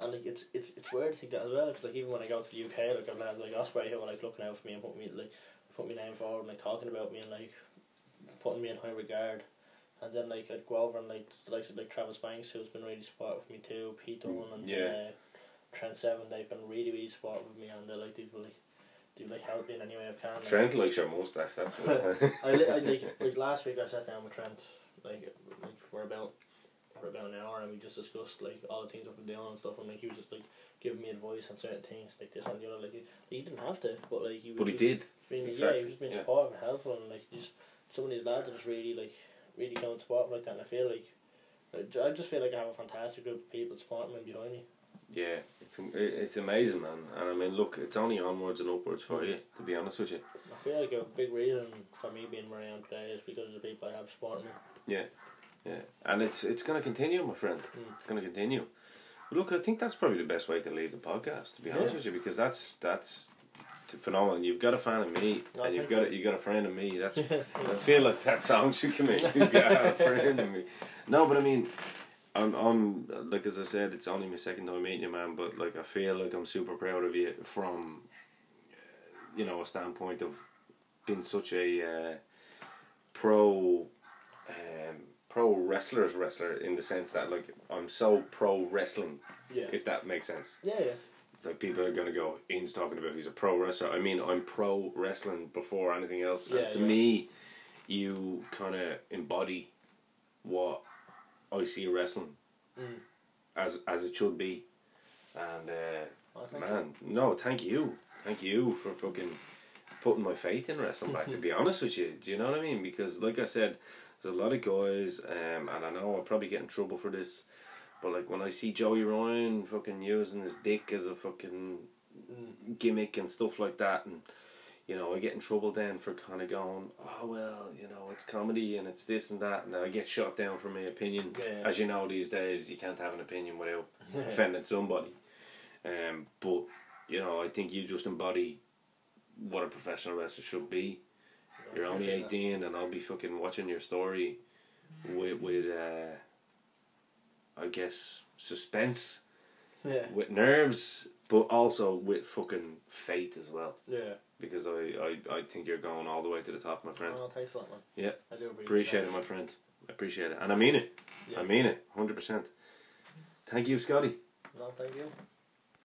and, like, it's, it's, it's weird to think that as well, because, like, even when I go to the UK, like, I've lads like Ospreay who are, like, looking out for me and put me, like, put my name forward and, like, talking about me and, like, putting me in high regard. And then like I'd go over and like the likes of like Travis Banks who's been really supportive of me too, Pete Dunne and Yeah. uh, Trent Seven, they've been really, really supportive of me and they like they've like they've like helped me in any way I can. Like, Trent likes your mustache. That's <laughs> what. I, li- I like like last week I sat down with Trent like like for about for about an hour and we just discussed like all the things I've been doing and stuff and like he was just like giving me advice on certain things like this and the other like he, he didn't have to but like he was but he did. being, yeah he was being yeah. supportive and helpful and like just some of these lads are just really like really come and support me like that and I feel like I I just feel like I have a fantastic group of people supporting me behind me. Yeah, it's it's amazing, man. And I mean, look, it's only onwards and upwards for you. To be honest with you. I feel like a big reason for me being where I am today is because of the people I have supporting me. Yeah, yeah, and it's it's going to continue, my friend. Mm. It's going to continue. Look, I think that's probably the best way to leave the podcast. To be honest Yeah. with you, because that's that's phenomenal. You've got a fan of me, Oh, and you've got a, you got a friend of me. That's <laughs> I feel like that song should come in. You've got a <laughs> friend of me. No, but I mean. I'm, I'm like as I said, it's only my second time meeting you, man. But like, I feel like I'm super proud of you from, uh, you know, a standpoint of being such a uh, pro, um, pro wrestlers wrestler in the sense that like I'm so pro wrestling, Yeah. if that makes sense. Yeah, yeah. Like people are gonna go, Ian's talking about he's a pro wrestler. I mean, I'm pro wrestling before anything else. And Yeah, to yeah. me, you kind of embody what I see wrestling Mm. as as it should be. And uh, Oh, thank you. man, no, thank you, thank you for fucking putting my faith in wrestling back. to be <laughs> honest with you, do you know what I mean? Because like I said, there's a lot of guys, um, and I know I'll probably get in trouble for this, but like when I see Joey Ryan fucking using his dick as a fucking Mm. gimmick and stuff like that, and you know I get in trouble then for kind of going, oh well, you know it's comedy and it's this and that, and I get shot down for my opinion. Yeah. As you know, these days you can't have an opinion without <laughs> offending somebody. Um, but you know, I think you just embody what a professional wrestler should be. You're only appreciate that. eighteen, and I'll be fucking watching your story with with uh, I guess suspense, Yeah. with nerves, but also with fucking faith as well. Yeah. Because I, I, I think you're going all the way to the top, my friend. Oh, thanks a lot, man. Yeah. I do appreciate, it, my friend. I appreciate it, and I mean it. Yeah. I mean it, hundred percent. Thank you, Scotty. No, thank you.